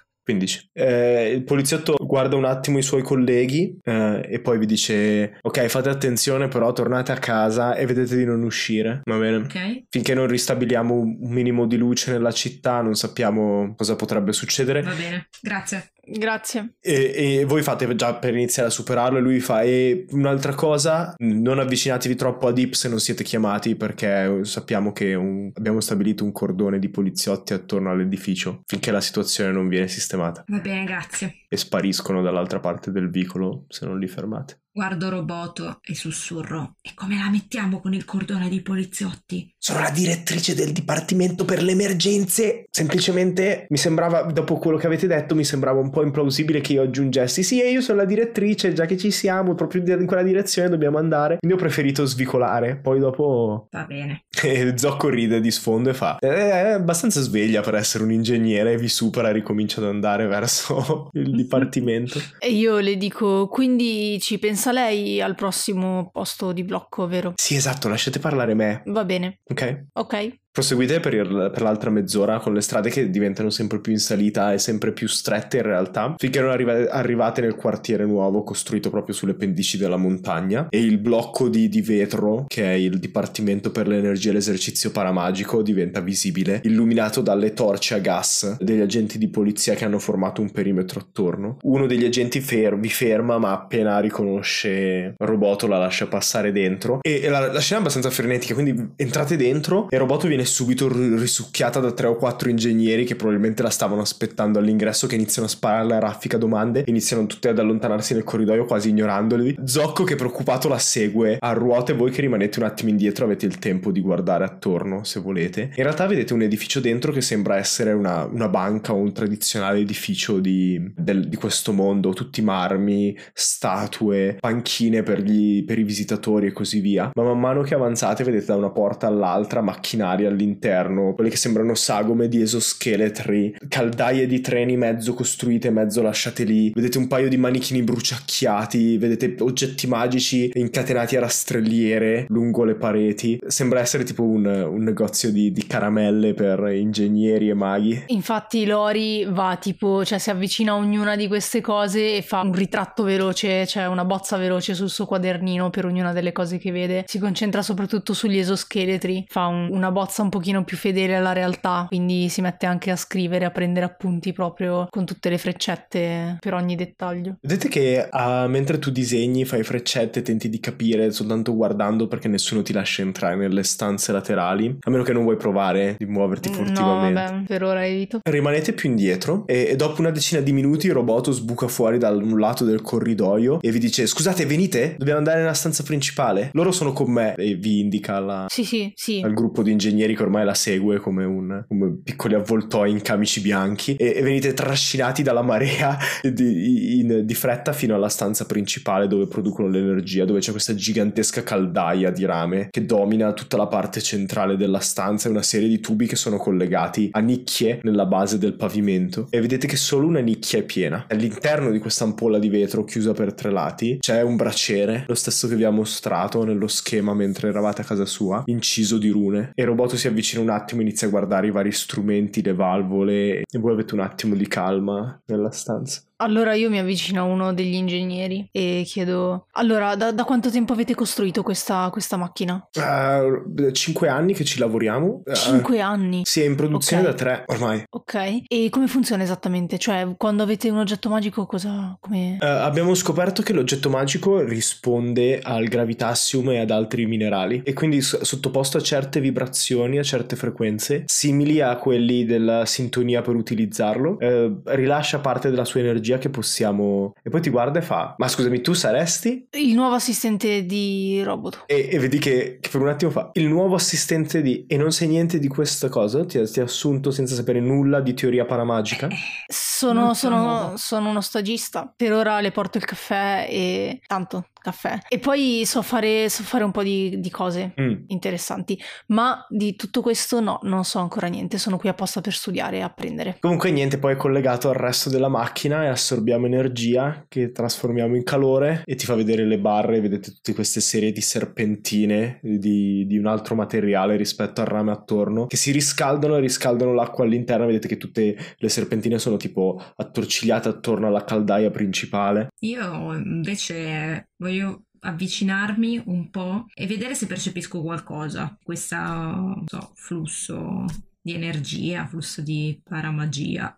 <laughs> 15. Eh, il poliziotto guarda un attimo i suoi colleghi eh, e poi vi dice: Ok, fate attenzione, però tornate a casa e vedete di non uscire. Va bene? Ok. Finché non ristabiliamo un minimo di luce nella città, non sappiamo cosa potrebbe succedere. Va bene, grazie. Grazie. E, e, voi fate già per iniziare a superarlo e lui fa e un'altra cosa, non avvicinatevi troppo a Deep se non siete chiamati perché sappiamo che un, abbiamo stabilito un cordone di poliziotti attorno all'edificio finché la situazione non viene sistemata. Va bene, grazie. E spariscono dall'altra parte del vicolo se non li fermate. Guardo Roboto e sussurro. E come la mettiamo con il cordone di poliziotti? Sono la direttrice del Dipartimento per le Emergenze. Semplicemente mi sembrava, dopo quello che avete detto, mi sembrava un po' implausibile che io aggiungessi. Sì, io sono la direttrice, già che ci siamo, proprio in quella direzione dobbiamo andare. Quindi ho preferito svicolare. Poi dopo. Va bene. <laughs> E Zocco ride di sfondo e fa: È abbastanza sveglia per essere un ingegnere. E vi supera e ricomincia ad andare verso <laughs> il <laughs> dipartimento. E io le dico: quindi ci pensate pensa lei al prossimo posto di blocco, vero? Sì, esatto, lasciate parlare me. Va bene. Ok. Ok. Proseguite per, il, per, l'altra mezz'ora con le strade che diventano sempre più in salita e sempre più strette in realtà, finché non arriva, arrivate nel quartiere nuovo costruito proprio sulle pendici della montagna e il blocco di, di, vetro, che è il Dipartimento per l'Energia e l'Esercizio Paramagico, diventa visibile, illuminato dalle torce a gas degli agenti di polizia che hanno formato un perimetro attorno. Uno degli agenti fer- vi ferma, ma appena riconosce Roboto la lascia passare dentro e la, la scena è abbastanza frenetica, quindi entrate dentro e Roboto viene viene subito risucchiata da tre o quattro ingegneri che probabilmente la stavano aspettando all'ingresso che iniziano a spararle a raffica domande iniziano tutte ad allontanarsi nel corridoio quasi ignorandoli. Zocco che preoccupato la segue a ruote. Voi che rimanete un attimo indietro avete il tempo di guardare attorno se volete. In realtà vedete un edificio dentro che sembra essere una, una banca o un tradizionale edificio di, del, di, questo mondo. Tutti marmi statue panchine per, gli, per i visitatori e così via. Ma man mano che avanzate vedete da una porta all'altra macchinari all'interno, quelle che sembrano sagome di esoscheletri, caldaie di treni mezzo costruite, mezzo lasciate lì, vedete un paio di manichini bruciacchiati, vedete oggetti magici incatenati a rastrelliere lungo le pareti. Sembra essere tipo un, un negozio di, di, caramelle per ingegneri e maghi. Infatti Lori va tipo, cioè si avvicina a ognuna di queste cose e fa un ritratto veloce, cioè una bozza veloce sul suo quadernino per ognuna delle cose che vede. Si concentra soprattutto sugli esoscheletri, fa un, una bozza un pochino più fedele alla realtà, quindi si mette anche a scrivere, a prendere appunti proprio con tutte le freccette per ogni dettaglio. Vedete che uh, mentre tu disegni, fai freccette, tenti di capire soltanto guardando perché nessuno ti lascia entrare nelle stanze laterali, a meno che non vuoi provare di muoverti furtivamente. No, vabbè, per ora evito. Rimanete più indietro e, e dopo una decina di minuti il robot sbuca fuori da un lato del corridoio e vi dice scusate venite, dobbiamo andare nella stanza principale. Loro sono con me e vi indica la... sì, sì, sì. al gruppo di ingegneri che ormai la segue come, un, come piccoli avvoltoi in camici bianchi e, e venite trascinati dalla marea <laughs> di, in, di fretta fino alla stanza principale dove producono l'energia, dove c'è questa gigantesca caldaia di rame che domina tutta la parte centrale della stanza e una serie di tubi che sono collegati a nicchie nella base del pavimento e vedete che solo una nicchia è piena. All'interno di questa ampolla di vetro chiusa per tre lati c'è un braciere, lo stesso che vi ha mostrato nello schema mentre eravate a casa sua, inciso di rune. E il robot si avvicina un attimo, inizia a guardare i vari strumenti, le valvole e voi avete un attimo di calma nella stanza. Allora io mi avvicino a uno degli ingegneri e chiedo: Allora, da, da quanto tempo avete costruito questa, questa macchina? Uh, cinque anni che ci lavoriamo. Uh, cinque anni? Sì, è in produzione okay. da tre ormai. Ok. E come funziona esattamente? Cioè, quando avete un oggetto magico, cosa. Come... Uh, abbiamo scoperto che l'oggetto magico risponde al gravitassium e ad altri minerali e quindi sottoposto a certe vibrazioni, a certe frequenze, simili a quelli della sintonia per utilizzarlo, rilascia parte della sua energia tecnologia che possiamo... E poi ti guarda e fa, ma scusami, tu saresti? Il nuovo assistente di robot. E, e vedi che, che, per un attimo fa, il nuovo assistente di... E non sai niente di questa cosa? Ti ha, ti ha assunto senza sapere nulla di teoria paramagica? Eh, sono, sono, sono uno stagista. Per ora le porto il caffè e... Tanto, caffè. E poi so fare, so fare un po' di, di cose mm. interessanti, ma di tutto questo no, non so ancora niente, sono qui apposta per studiare e apprendere. Comunque niente, poi è collegato al resto della macchina e assorbiamo energia che trasformiamo in calore e ti fa vedere le barre, vedete tutte queste serie di serpentine di, di un altro materiale rispetto al rame attorno che si riscaldano e riscaldano l'acqua all'interno, vedete che tutte le serpentine sono tipo attorcigliate attorno alla caldaia principale. Io invece voglio avvicinarmi un po' e vedere se percepisco qualcosa, questo so, flusso di energia, flusso di paramagia.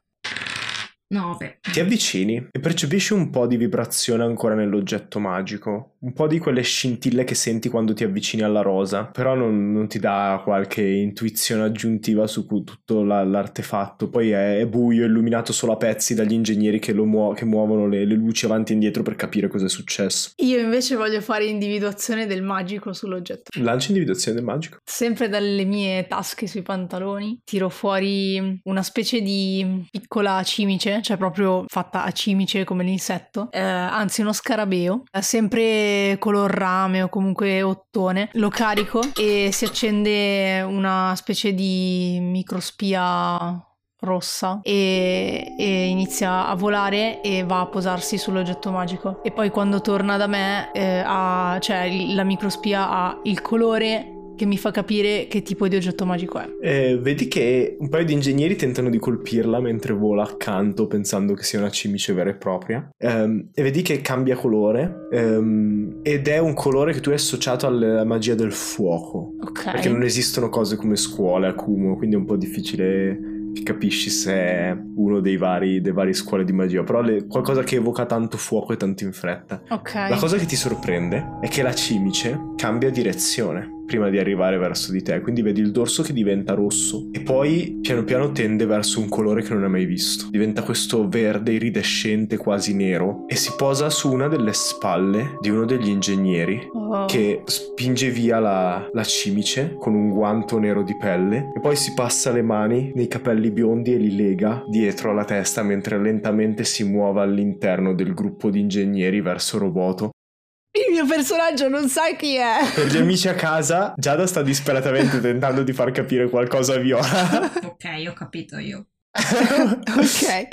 9. Ti avvicini e percepisci un po' di vibrazione ancora nell'oggetto magico, un po' di quelle scintille che senti quando ti avvicini alla rosa, però non, non ti dà qualche intuizione aggiuntiva su tutto la, l'artefatto. Poi è, è, buio, illuminato solo a pezzi dagli ingegneri che, muo- che muovono le, le, luci avanti e indietro per capire cosa è successo. Io invece voglio fare individuazione del magico sull'oggetto. Lanci individuazione del magico. Sempre dalle mie tasche sui pantaloni tiro fuori una specie di piccola cimice cioè proprio fatta a cimice come l'insetto, eh, anzi uno scarabeo, sempre color rame o comunque ottone, lo carico e si accende una specie di microspia rossa e, e, inizia a volare e va a posarsi sull'oggetto magico. E poi quando torna da me eh, ha, cioè la microspia ha il colore che mi fa capire che tipo di oggetto magico è. Eh, vedi che un paio di ingegneri tentano di colpirla mentre vola accanto pensando che sia una cimice vera e propria um, e vedi che cambia colore um, ed è un colore che tu hai associato alla magia del fuoco. Ok. Perché non esistono cose come scuole, accumulo, quindi è un po' difficile che capisci se è uno dei vari, dei vari scuole di magia, però le, qualcosa che evoca tanto fuoco e tanto in fretta. Ok. La cosa che ti sorprende è che la cimice cambia direzione prima di arrivare verso di te, quindi vedi il dorso che diventa rosso e poi piano piano tende verso un colore che non hai mai visto. Diventa questo verde iridescente quasi nero e si posa su una delle spalle di uno degli ingegneri oh. che spinge via la, la cimice con un guanto nero di pelle e poi si passa le mani nei capelli biondi e li lega dietro alla testa mentre lentamente si muove all'interno del gruppo di ingegneri verso Roboto il mio personaggio non sa chi è. Per gli amici a casa, Giada sta disperatamente tentando di far capire qualcosa a Viola. ok, ho capito io. <laughs> ok.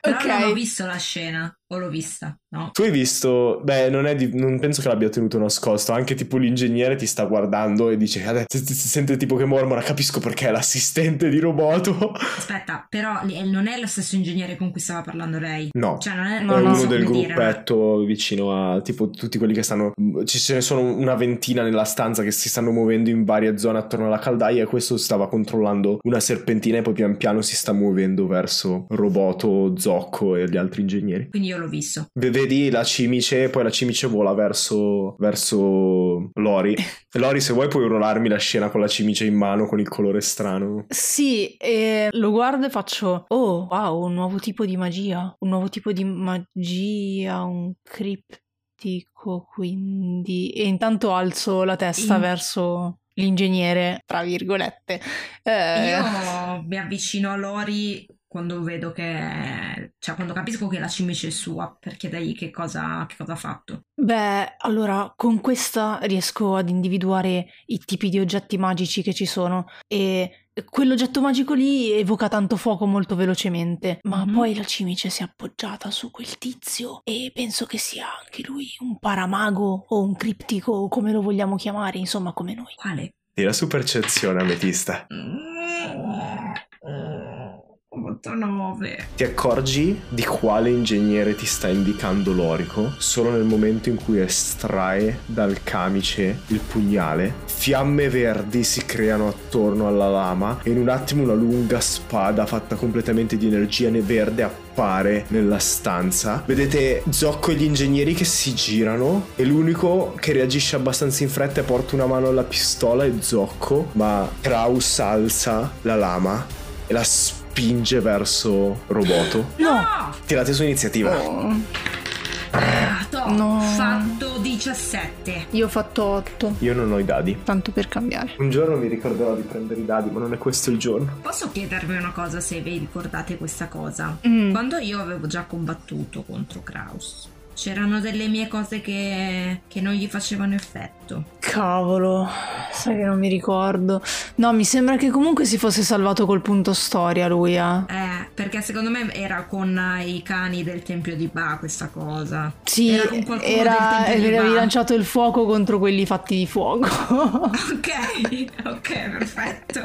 Però ok. non ho visto la scena. O l'ho vista, no? Tu hai visto, beh, non, di, non, penso che l'abbia tenuto nascosto. Anche tipo l'ingegnere ti sta guardando e dice, adesso si sente tipo che mormora, capisco perché è l'assistente di Roboto. Aspetta, però non è lo stesso ingegnere con cui stava parlando lei. No, cioè, non è, è uno so del gruppetto dire, vicino a tipo tutti quelli che stanno. Ci ce ne sono una ventina nella stanza che si stanno muovendo in varie zone attorno alla caldaia. E questo stava controllando una serpentina e poi pian piano si sta muovendo verso Roboto, Zocco e gli altri ingegneri. Quindi io l'ho visto. Vedi la cimice, poi la cimice vola verso, verso Lori. <laughs> Lori, se vuoi puoi urlarmi la scena con la cimice in mano con il colore strano. Sì, e lo guardo e faccio, oh, wow, un nuovo tipo di magia, un nuovo tipo di magia, un criptico, quindi... E intanto alzo la testa in... verso l'ingegnere, tra virgolette. Eh... Io mi avvicino a Lori quando vedo che, cioè quando capisco che la cimice è sua, per chiedergli che cosa, che cosa ha fatto. Beh, allora con questa riesco ad individuare i tipi di oggetti magici che ci sono e quell'oggetto magico lì evoca tanto fuoco molto velocemente, ma mm-hmm. poi la cimice si è appoggiata su quel tizio e penso che sia anche lui un paramago o un criptico, come lo vogliamo chiamare, insomma come noi. Quale? Tira su percezione, ametista. Mm. 9. Ti accorgi di quale ingegnere ti sta indicando l'orico solo nel momento in cui estrae dal camice il pugnale. Fiamme verdi si creano attorno alla lama e in un attimo una lunga spada fatta completamente di energia verde appare nella stanza. Vedete Zocco e gli ingegneri che si girano e l'unico che reagisce abbastanza in fretta e porta una mano alla pistola è Zocco, ma Kraus alza la lama e la spara spinge verso Roboto. No! Tirate su iniziativa. Oh. No. Ho fatto 17. Io ho fatto 8. Io non ho i dadi. Tanto per cambiare. Un giorno mi ricorderò di prendere i dadi, ma non è questo il giorno. Posso chiedervi una cosa se vi ricordate questa cosa? Mm. Quando io avevo già combattuto contro Kraus, c'erano delle mie cose che, che, non gli facevano effetto. Cavolo, sai che non mi ricordo. No, mi sembra che comunque si fosse salvato col punto storia lui, eh. Eh, perché secondo me era con i cani del Tempio di Ba questa cosa. Sì, era, con era avevi lanciato il fuoco contro quelli fatti di fuoco. <laughs> ok, ok, perfetto.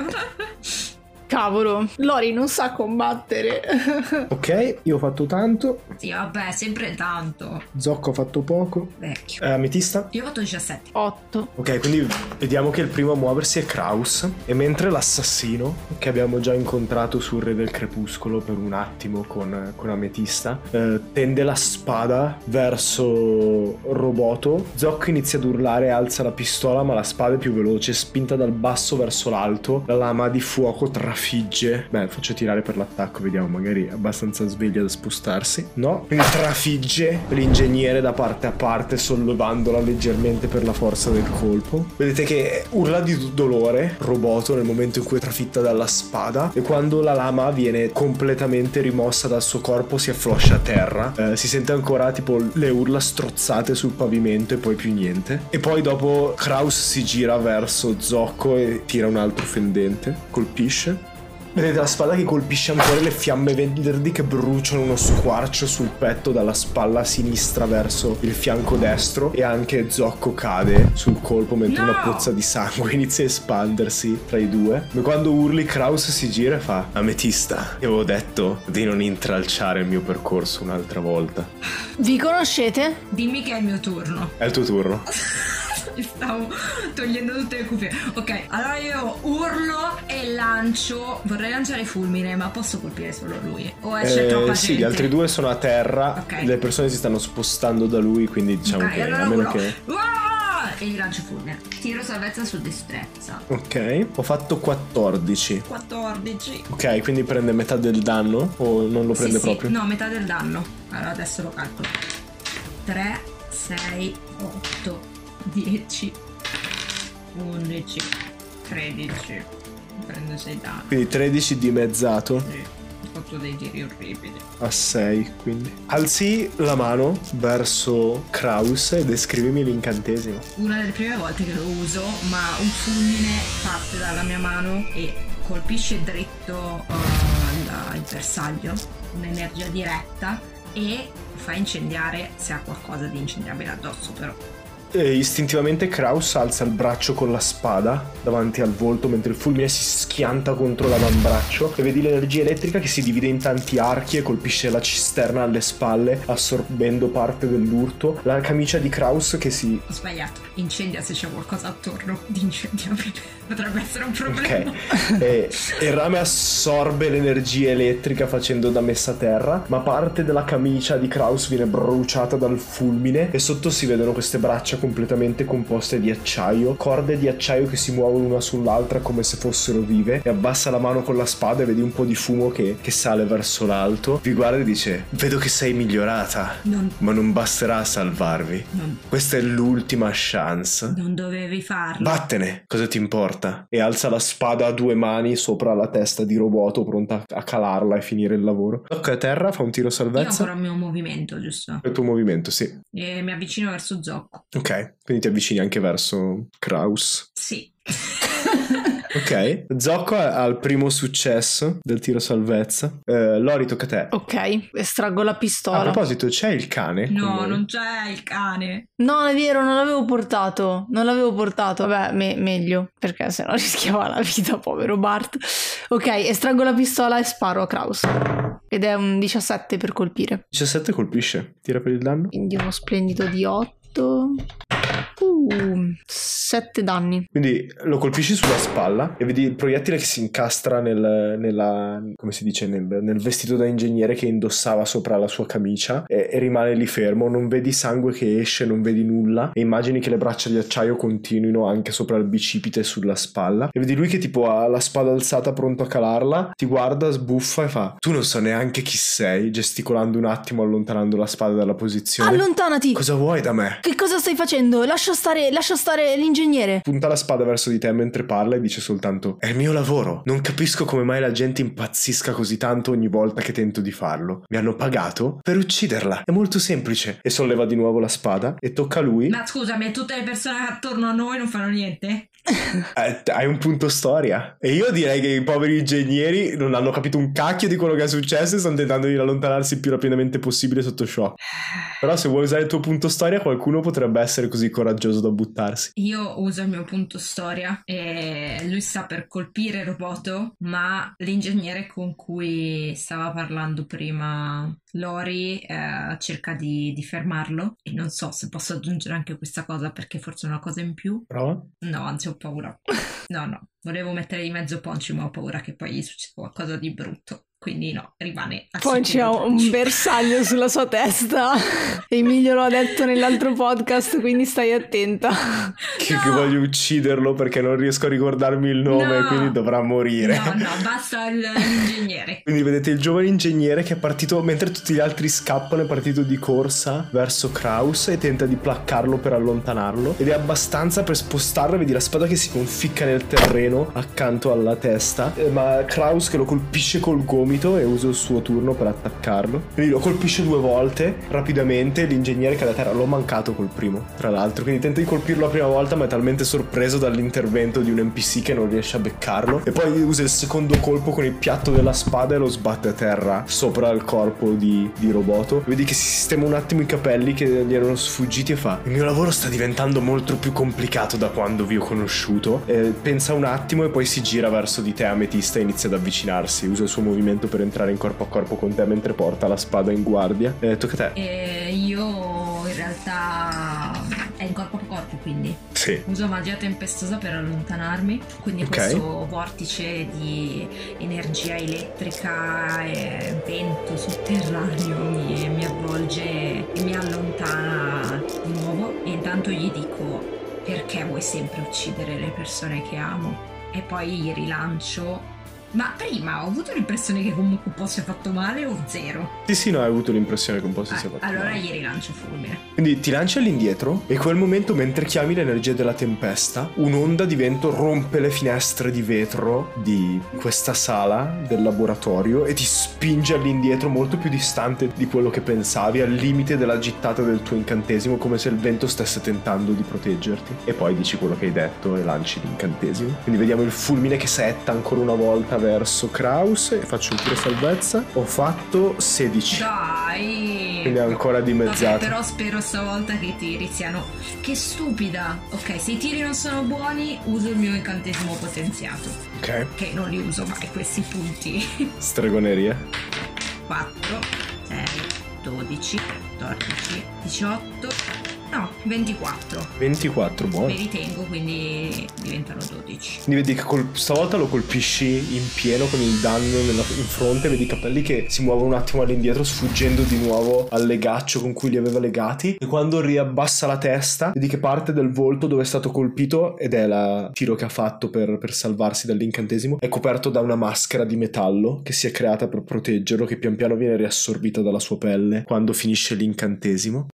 <laughs> Cavolo, Lori non sa combattere. <laughs> ok, io ho fatto tanto. Sì, vabbè, sempre tanto. Zocco ha fatto poco. Vecchio. Eh, ametista? Io ho fatto 17. 8. Ok, quindi vediamo che il primo a muoversi è Kraus. E mentre l'assassino, che abbiamo già incontrato sul Re del Crepuscolo per un attimo con, con Ametista, eh, tende la spada verso Roboto. Zocco inizia ad urlare e alza la pistola, ma la spada è più veloce, spinta dal basso verso l'alto. La lama di fuoco tra trafigge. Beh, faccio tirare per l'attacco, vediamo, magari è abbastanza sveglia da spostarsi. No, trafigge l'ingegnere da parte a parte, sollevandola leggermente per la forza del colpo. Vedete che urla di dolore, roboto, nel momento in cui è trafitta dalla spada. E quando la lama viene completamente rimossa dal suo corpo, si affloscia a terra. Eh, si sente ancora tipo le urla strozzate sul pavimento e poi più niente. E poi dopo Kraus si gira verso Zocco e tira un altro fendente, colpisce. Vedete la spada che colpisce ancora le fiamme verdi che bruciano uno squarcio sul petto dalla spalla sinistra verso il fianco destro e anche Zocco cade sul colpo mentre no! una pozza di sangue <laughs> inizia a espandersi tra i due. Ma quando urli Kraus si gira e fa Ametista, ti avevo detto di non intralciare il mio percorso un'altra volta. Vi conoscete? Dimmi che è il mio turno. È il tuo turno. <laughs> mi stavo togliendo tutte le cuffie. Ok, allora io urlo e lancio. Vorrei lanciare fulmine, ma posso colpire solo lui? O esce eh, troppa sì, gente? gli altri due sono a terra. Okay. Le persone si stanno spostando da lui, quindi diciamo okay, che allora a meno urlo. che. E gli lancio fulmine. Tiro salvezza su destrezza. Ok, ho fatto 14. 14. Ok, quindi prende metà del danno o non lo prende sì, proprio? Sì. No, metà del danno. Allora adesso lo calcolo. 3, 6, 8, 10, 11, 13. Prendo 6 danni. Quindi 13 dimezzato. Sì. Ho fatto dei giri orribili. A 6, quindi. Alzi la mano verso Kraus e descrivimi l'incantesimo. Una delle prime volte che lo uso, ma un fulmine parte dalla mia mano e colpisce dritto uh, il bersaglio, un'energia diretta e fa incendiare se ha qualcosa di incendiabile addosso però e istintivamente Kraus alza il braccio con la spada davanti al volto mentre il fulmine si schianta contro l'avambraccio e vedi l'energia elettrica che si divide in tanti archi e colpisce la cisterna alle spalle assorbendo parte dell'urto. La camicia di Kraus che si... Ho sbagliato, incendia se c'è qualcosa attorno di incendiabile. Potrebbe essere un problema. Ok. E il rame assorbe l'energia elettrica facendo da messa a terra, ma parte della camicia di Kraus viene bruciata dal fulmine e sotto si vedono queste braccia completamente composte di acciaio, corde di acciaio che si muovono una sull'altra come se fossero vive e abbassa la mano con la spada e vedi un po' di fumo che, che sale verso l'alto. Vi guarda e dice: Vedo che sei migliorata, Non, ma non basterà a salvarvi. non, Questa è l'ultima chance. non dovevi farlo. Vattene, cosa ti importa? E alza la spada a due mani sopra la testa di Roboto, pronta a calarla e finire il lavoro. Tocca a terra, fa un tiro Io salvezza. ancora il mio movimento, giusto? Il tuo movimento, sì. E mi avvicino verso Zocco. Ok, quindi ti avvicini anche verso Kraus. Sì. <laughs> Ok, Zocco ha il primo successo del tiro salvezza. Eh, Lori, tocca a te. Ok, estraggo la A pistola. proposito, c'è il cane? No, non c'è il cane. No, è vero, non l'avevo portato. Non l'avevo portato. Vabbè, me- meglio, perché sennò <laughs> rischiava la vita, povero Bart. Ok, estraggo la pistola e sparo a Kraus. Ed è un 17 per colpire. 17 colpisce. Tira per il danno. Quindi uno splendido di 8. Uh, 7 danni. Quindi lo colpisci sulla spalla e vedi il proiettile che si incastra nel, nella, come si dice, nel, nel vestito da ingegnere che indossava sopra la sua camicia e, e rimane lì fermo. Non vedi sangue che esce, non vedi nulla e immagini che le braccia di acciaio continuino anche sopra il bicipite e sulla spalla. E vedi lui che tipo ha la spada alzata pronto a calarla, ti guarda, sbuffa e fa tu non so neanche chi sei, gesticolando un attimo allontanando la spada dalla posizione. Allontanati! Cosa vuoi da me? Che cosa stai facendo? Lascia stare, lascia stare l'ingegnere. Punta la spada verso di te mentre parla e dice soltanto È il mio lavoro. Non capisco come mai la gente impazzisca così tanto ogni volta che tento di farlo. Mi hanno pagato per ucciderla. È molto semplice. E solleva di nuovo la spada e tocca a lui. Ma scusami, tutte le persone attorno a noi non fanno niente? <laughs> Eh, hai un punto storia. E io direi che i poveri ingegneri non hanno capito un cacchio di quello che è successo e stanno tentando di allontanarsi il più rapidamente possibile sotto shock. <sighs> Però se vuoi usare il tuo punto storia qualcuno potrebbe essere così coraggioso da buttarsi. Io uso il mio punto storia e lui sta per colpire Roboto, ma l'ingegnere con cui stava parlando prima Lori eh, cerca di, di fermarlo e non so se posso aggiungere anche questa cosa perché forse è una cosa in più. Prova. No, anzi ho paura. <laughs> No, no, volevo mettere di mezzo Ponci ma ho paura che poi succeda qualcosa di brutto. Quindi no, rimane Poi c'è un bersaglio sulla sua testa. <laughs> Emilio lo ha detto nell'altro podcast, quindi stai attenta. Che, No! che voglio ucciderlo perché non riesco a ricordarmi il nome, No! quindi dovrà morire. No, no, basta il- l'ingegnere. <laughs> Quindi vedete il giovane ingegnere che è partito, mentre tutti gli altri scappano, è partito di corsa verso Kraus e tenta di placcarlo per allontanarlo. Ed è abbastanza per spostarlo, vedi la spada che si conficca nel terreno accanto alla testa. eh, Ma Kraus che lo colpisce col gomito e usa il suo turno per attaccarlo. Quindi lo colpisce due volte, rapidamente. L'ingegnere cade a terra. L'ho mancato col primo, tra l'altro. Quindi tenta di colpirlo la prima volta, ma è talmente sorpreso dall'intervento di un NPC che non riesce a beccarlo. E poi usa il secondo colpo con il piatto della spada e lo sbatte a terra sopra il corpo di, di Roboto. Vedi che si sistema un attimo i capelli che gli erano sfuggiti e fa: Il mio lavoro sta diventando molto più complicato da quando vi ho conosciuto. Eh, pensa un attimo e poi si gira verso di te, Ametista, e inizia ad avvicinarsi. Usa il suo movimento per entrare in corpo a corpo con te mentre porta la spada in guardia. Eh, tocca a te. E io in realtà è in corpo a corpo, quindi Sì. uso magia tempestosa per allontanarmi. Quindi Ok. questo vortice di energia elettrica e vento sotterraneo mi, mi avvolge e mi allontana di nuovo. E intanto gli dico: Perché vuoi sempre uccidere le persone che amo? E poi gli rilancio. Ma prima ho avuto l'impressione che comunque un po' sia fatto male o zero? Sì, sì, no, hai avuto l'impressione che un po' si Ah, sia fatto allora male. gli rilancio fulmine. Quindi ti lanci all'indietro e in quel momento mentre chiami l'energia della tempesta, un'onda di vento rompe le finestre di vetro di questa sala del laboratorio e ti spinge all'indietro molto più distante di quello che pensavi, al limite della gittata del tuo incantesimo, come se il vento stesse tentando di proteggerti. E poi dici quello che hai detto e lanci l'incantesimo. Quindi vediamo il fulmine che setta ancora una volta verso Kraus e faccio un tiro salvezza. Ho fatto 16. Dai! Quindi è ancora dimezzato. Vabbè, però spero stavolta che i tiri siano. Che stupida! Ok, se i tiri non sono buoni, uso il mio incantesimo potenziato. Ok. Che non li uso mai questi punti. Stregoneria. 4, 6, 12, 14, 18. No, 24. 24, buono. Mi ritengo, quindi diventano 12. Quindi vedi che col- stavolta lo colpisci in pieno con il danno nella- in fronte, vedi i capelli che si muovono un attimo all'indietro, sfuggendo di nuovo al legaccio con cui li aveva legati. E quando riabbassa la testa, vedi che parte del volto dove è stato colpito, ed è il tiro che ha fatto per, per salvarsi dall'incantesimo, è coperto da una maschera di metallo che si è creata per proteggerlo, che pian piano viene riassorbita dalla sua pelle quando finisce l'incantesimo.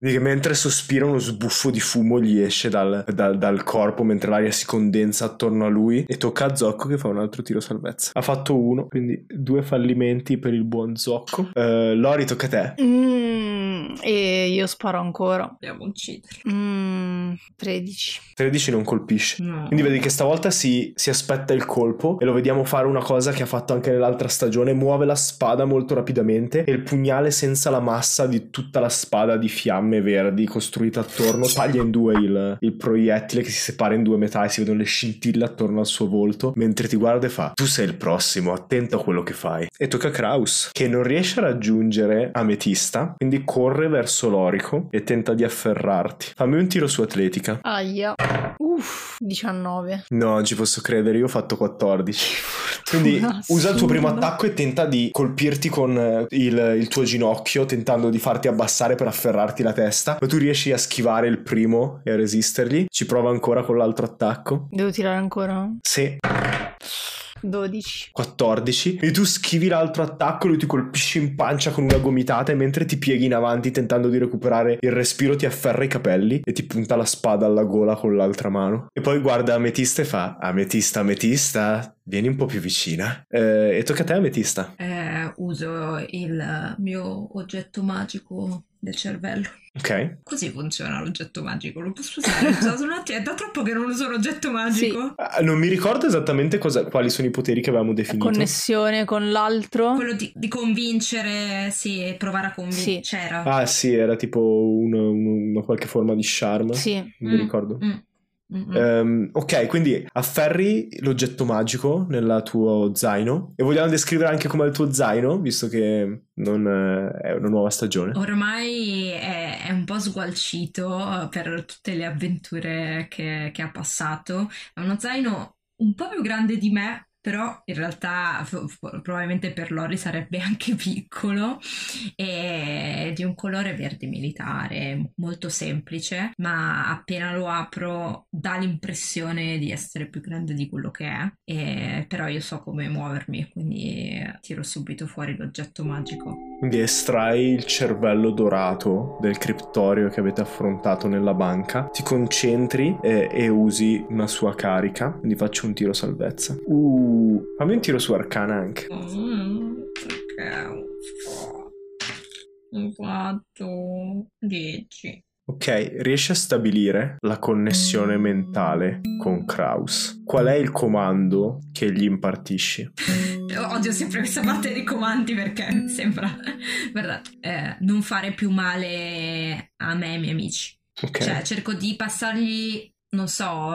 Vedi che mentre sospira uno sbuffo di fumo gli esce dal, dal- dal corpo mentre l'aria si condensa attorno a lui e tocca a Zocco che fa un altro tiro salvezza. Ha fatto uno, quindi due fallimenti per il buon Zocco. Eh, Lori, tocca a te. Mm, e io sparo ancora. Dobbiamo uccidere. Mm, 13. 13 non colpisce. No. Quindi vedi che stavolta si, si aspetta il colpo e lo vediamo fare una cosa che ha fatto anche nell'altra stagione, muove la spada molto rapidamente e il pugnale senza la massa di tutta la spada di fiamme verdi costruita attorno taglia in due il, il proiettile che si separa in due metà e si vedono le scintille attorno al suo volto mentre ti guarda e fa tu sei il prossimo, attento a quello che fai. E tocca a Kraus che non riesce a raggiungere Ametista, quindi corre verso l'orico e tenta di afferrarti. Fammi un tiro su atletica. Aia. Uff, 19. No, non ci posso credere, io ho fatto 14. Quindi usa il tuo primo attacco e tenta di colpirti con eh, il, il tuo ginocchio, tentando di farti abbassare per afferrarti la testa. Ma tu riesci a schivare il primo e a resistergli. Ci prova ancora con l'altro attacco. Devo tirare ancora? Sì, 12. 14. E tu schivi l'altro attacco, lui ti colpisce in pancia con una gomitata e mentre ti pieghi in avanti tentando di recuperare il respiro ti afferra i capelli e ti punta la spada alla gola con l'altra mano. E poi guarda Ametista e fa Ametista, Ametista, vieni un po' più vicina. Eh, e tocca a te Ametista. Eh, uso il mio oggetto magico del cervello. Ok. Così funziona l'oggetto magico. Lo posso usare? Ho usato un attimo. È da troppo che non uso l'oggetto magico. Ah, Non mi ricordo esattamente cosa- quali sono i poteri che avevamo definito. Connessione con l'altro. Quello di, di convincere, sì, e provare a convincere. Sì. C'era. Ah sì, era tipo una, una- una qualche forma di charm. Sì. Non mi Mm, ricordo. mm, Ehm, ok, quindi afferri l'oggetto magico nel tuo zaino e vogliamo descrivere anche com'è il tuo zaino, visto che non eh, è una nuova stagione. Ormai è, è un po' sgualcito eh, per tutte le avventure che, che ha passato. È uno zaino un po' più grande di me, però in realtà f- f- probabilmente per Lori sarebbe <laughs> anche piccolo. E di un colore verde militare, molto semplice, ma appena lo apro dà l'impressione di essere più grande di quello che è. E, però io so come muovermi, quindi tiro subito fuori l'oggetto magico. Quindi estrai il cervello dorato del criptorio che avete affrontato nella banca, ti concentri e, e usi una sua carica, quindi faccio un tiro salvezza. Uh, fammi un tiro su arcana anche. Mm, perché un 4 10 Ok, riesci a stabilire la connessione mentale con Kraus. Qual è il comando che gli impartisci? <laughs> odio sempre questa parte dei comandi perché mi sembra <laughs> guarda eh, non fare più male a me e ai miei amici Ok. cioè cerco di passargli non so,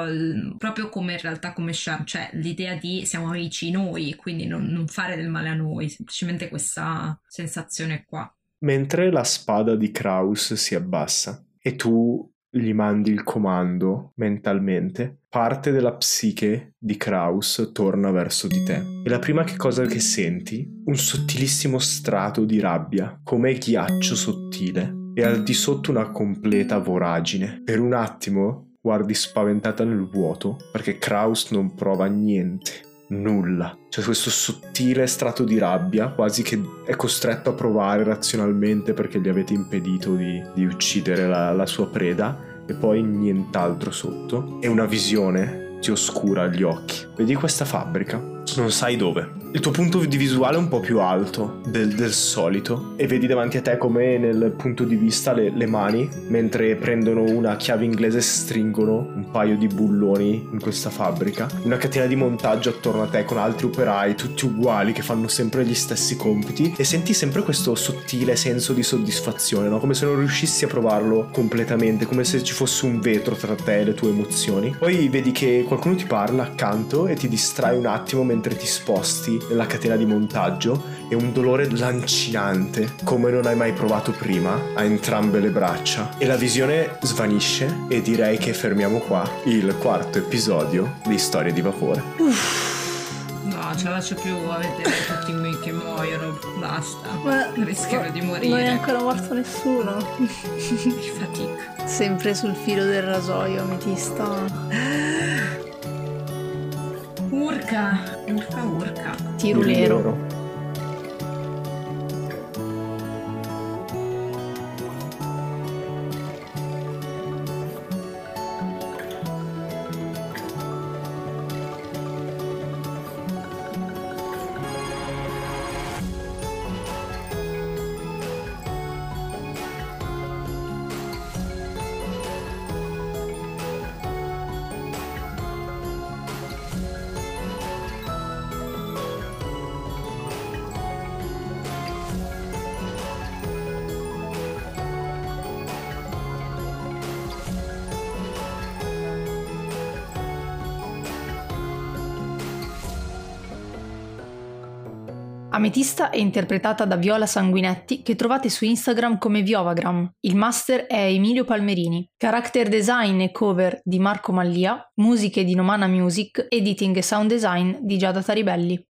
proprio come in realtà come Sharp, cioè l'idea di siamo amici noi, quindi non, non fare del male a noi, semplicemente questa sensazione qua. Mentre la spada di Kraus si abbassa e tu gli mandi il comando mentalmente, parte della psiche di Kraus torna verso di te. E la prima che cosa che senti? Un sottilissimo strato di rabbia, come ghiaccio sottile, e al di sotto una completa voragine. Per un attimo guardi spaventata nel vuoto, perché Kraus non prova niente nulla. C'è questo sottile strato di rabbia, quasi che è costretto a provare razionalmente perché gli avete impedito di, di uccidere la, la sua preda, e poi nient'altro sotto. E una visione ti oscura gli occhi. Vedi questa fabbrica? Non sai dove. Il tuo punto di visuale è un po' più alto del, del solito e vedi davanti a te come nel punto di vista le, le mani, mentre prendono una chiave inglese e stringono un paio di bulloni in questa fabbrica. Una catena di montaggio attorno a te con altri operai, tutti uguali, che fanno sempre gli stessi compiti e senti sempre questo sottile senso di soddisfazione, no? come se non riuscissi a provarlo completamente, come se ci fosse un vetro tra te e le tue emozioni. Poi vedi che qualcuno ti parla accanto e ti distrai un attimo mentre ti sposti nella catena di montaggio e un dolore lancinante come non hai mai provato prima a entrambe le braccia e la visione svanisce e direi che fermiamo qua il quarto episodio di Storie di Vapore. Uff. No, ce la faccio più a vedere tutti i miei che muoiono, basta. Ma rischiano di morire. Non è ancora morto nessuno. <laughs> Che fatica. Sempre sul filo del rasoio, ametista. Urca, urca, urca. Tirulero. Ametista è interpretata da Viola Sanguinetti che trovate su Instagram come Viovagram. Il master è Emilio Palmerini. Character design e cover di Marco Mallia, musiche di Nomana Music, editing e sound design di Giada Taribelli.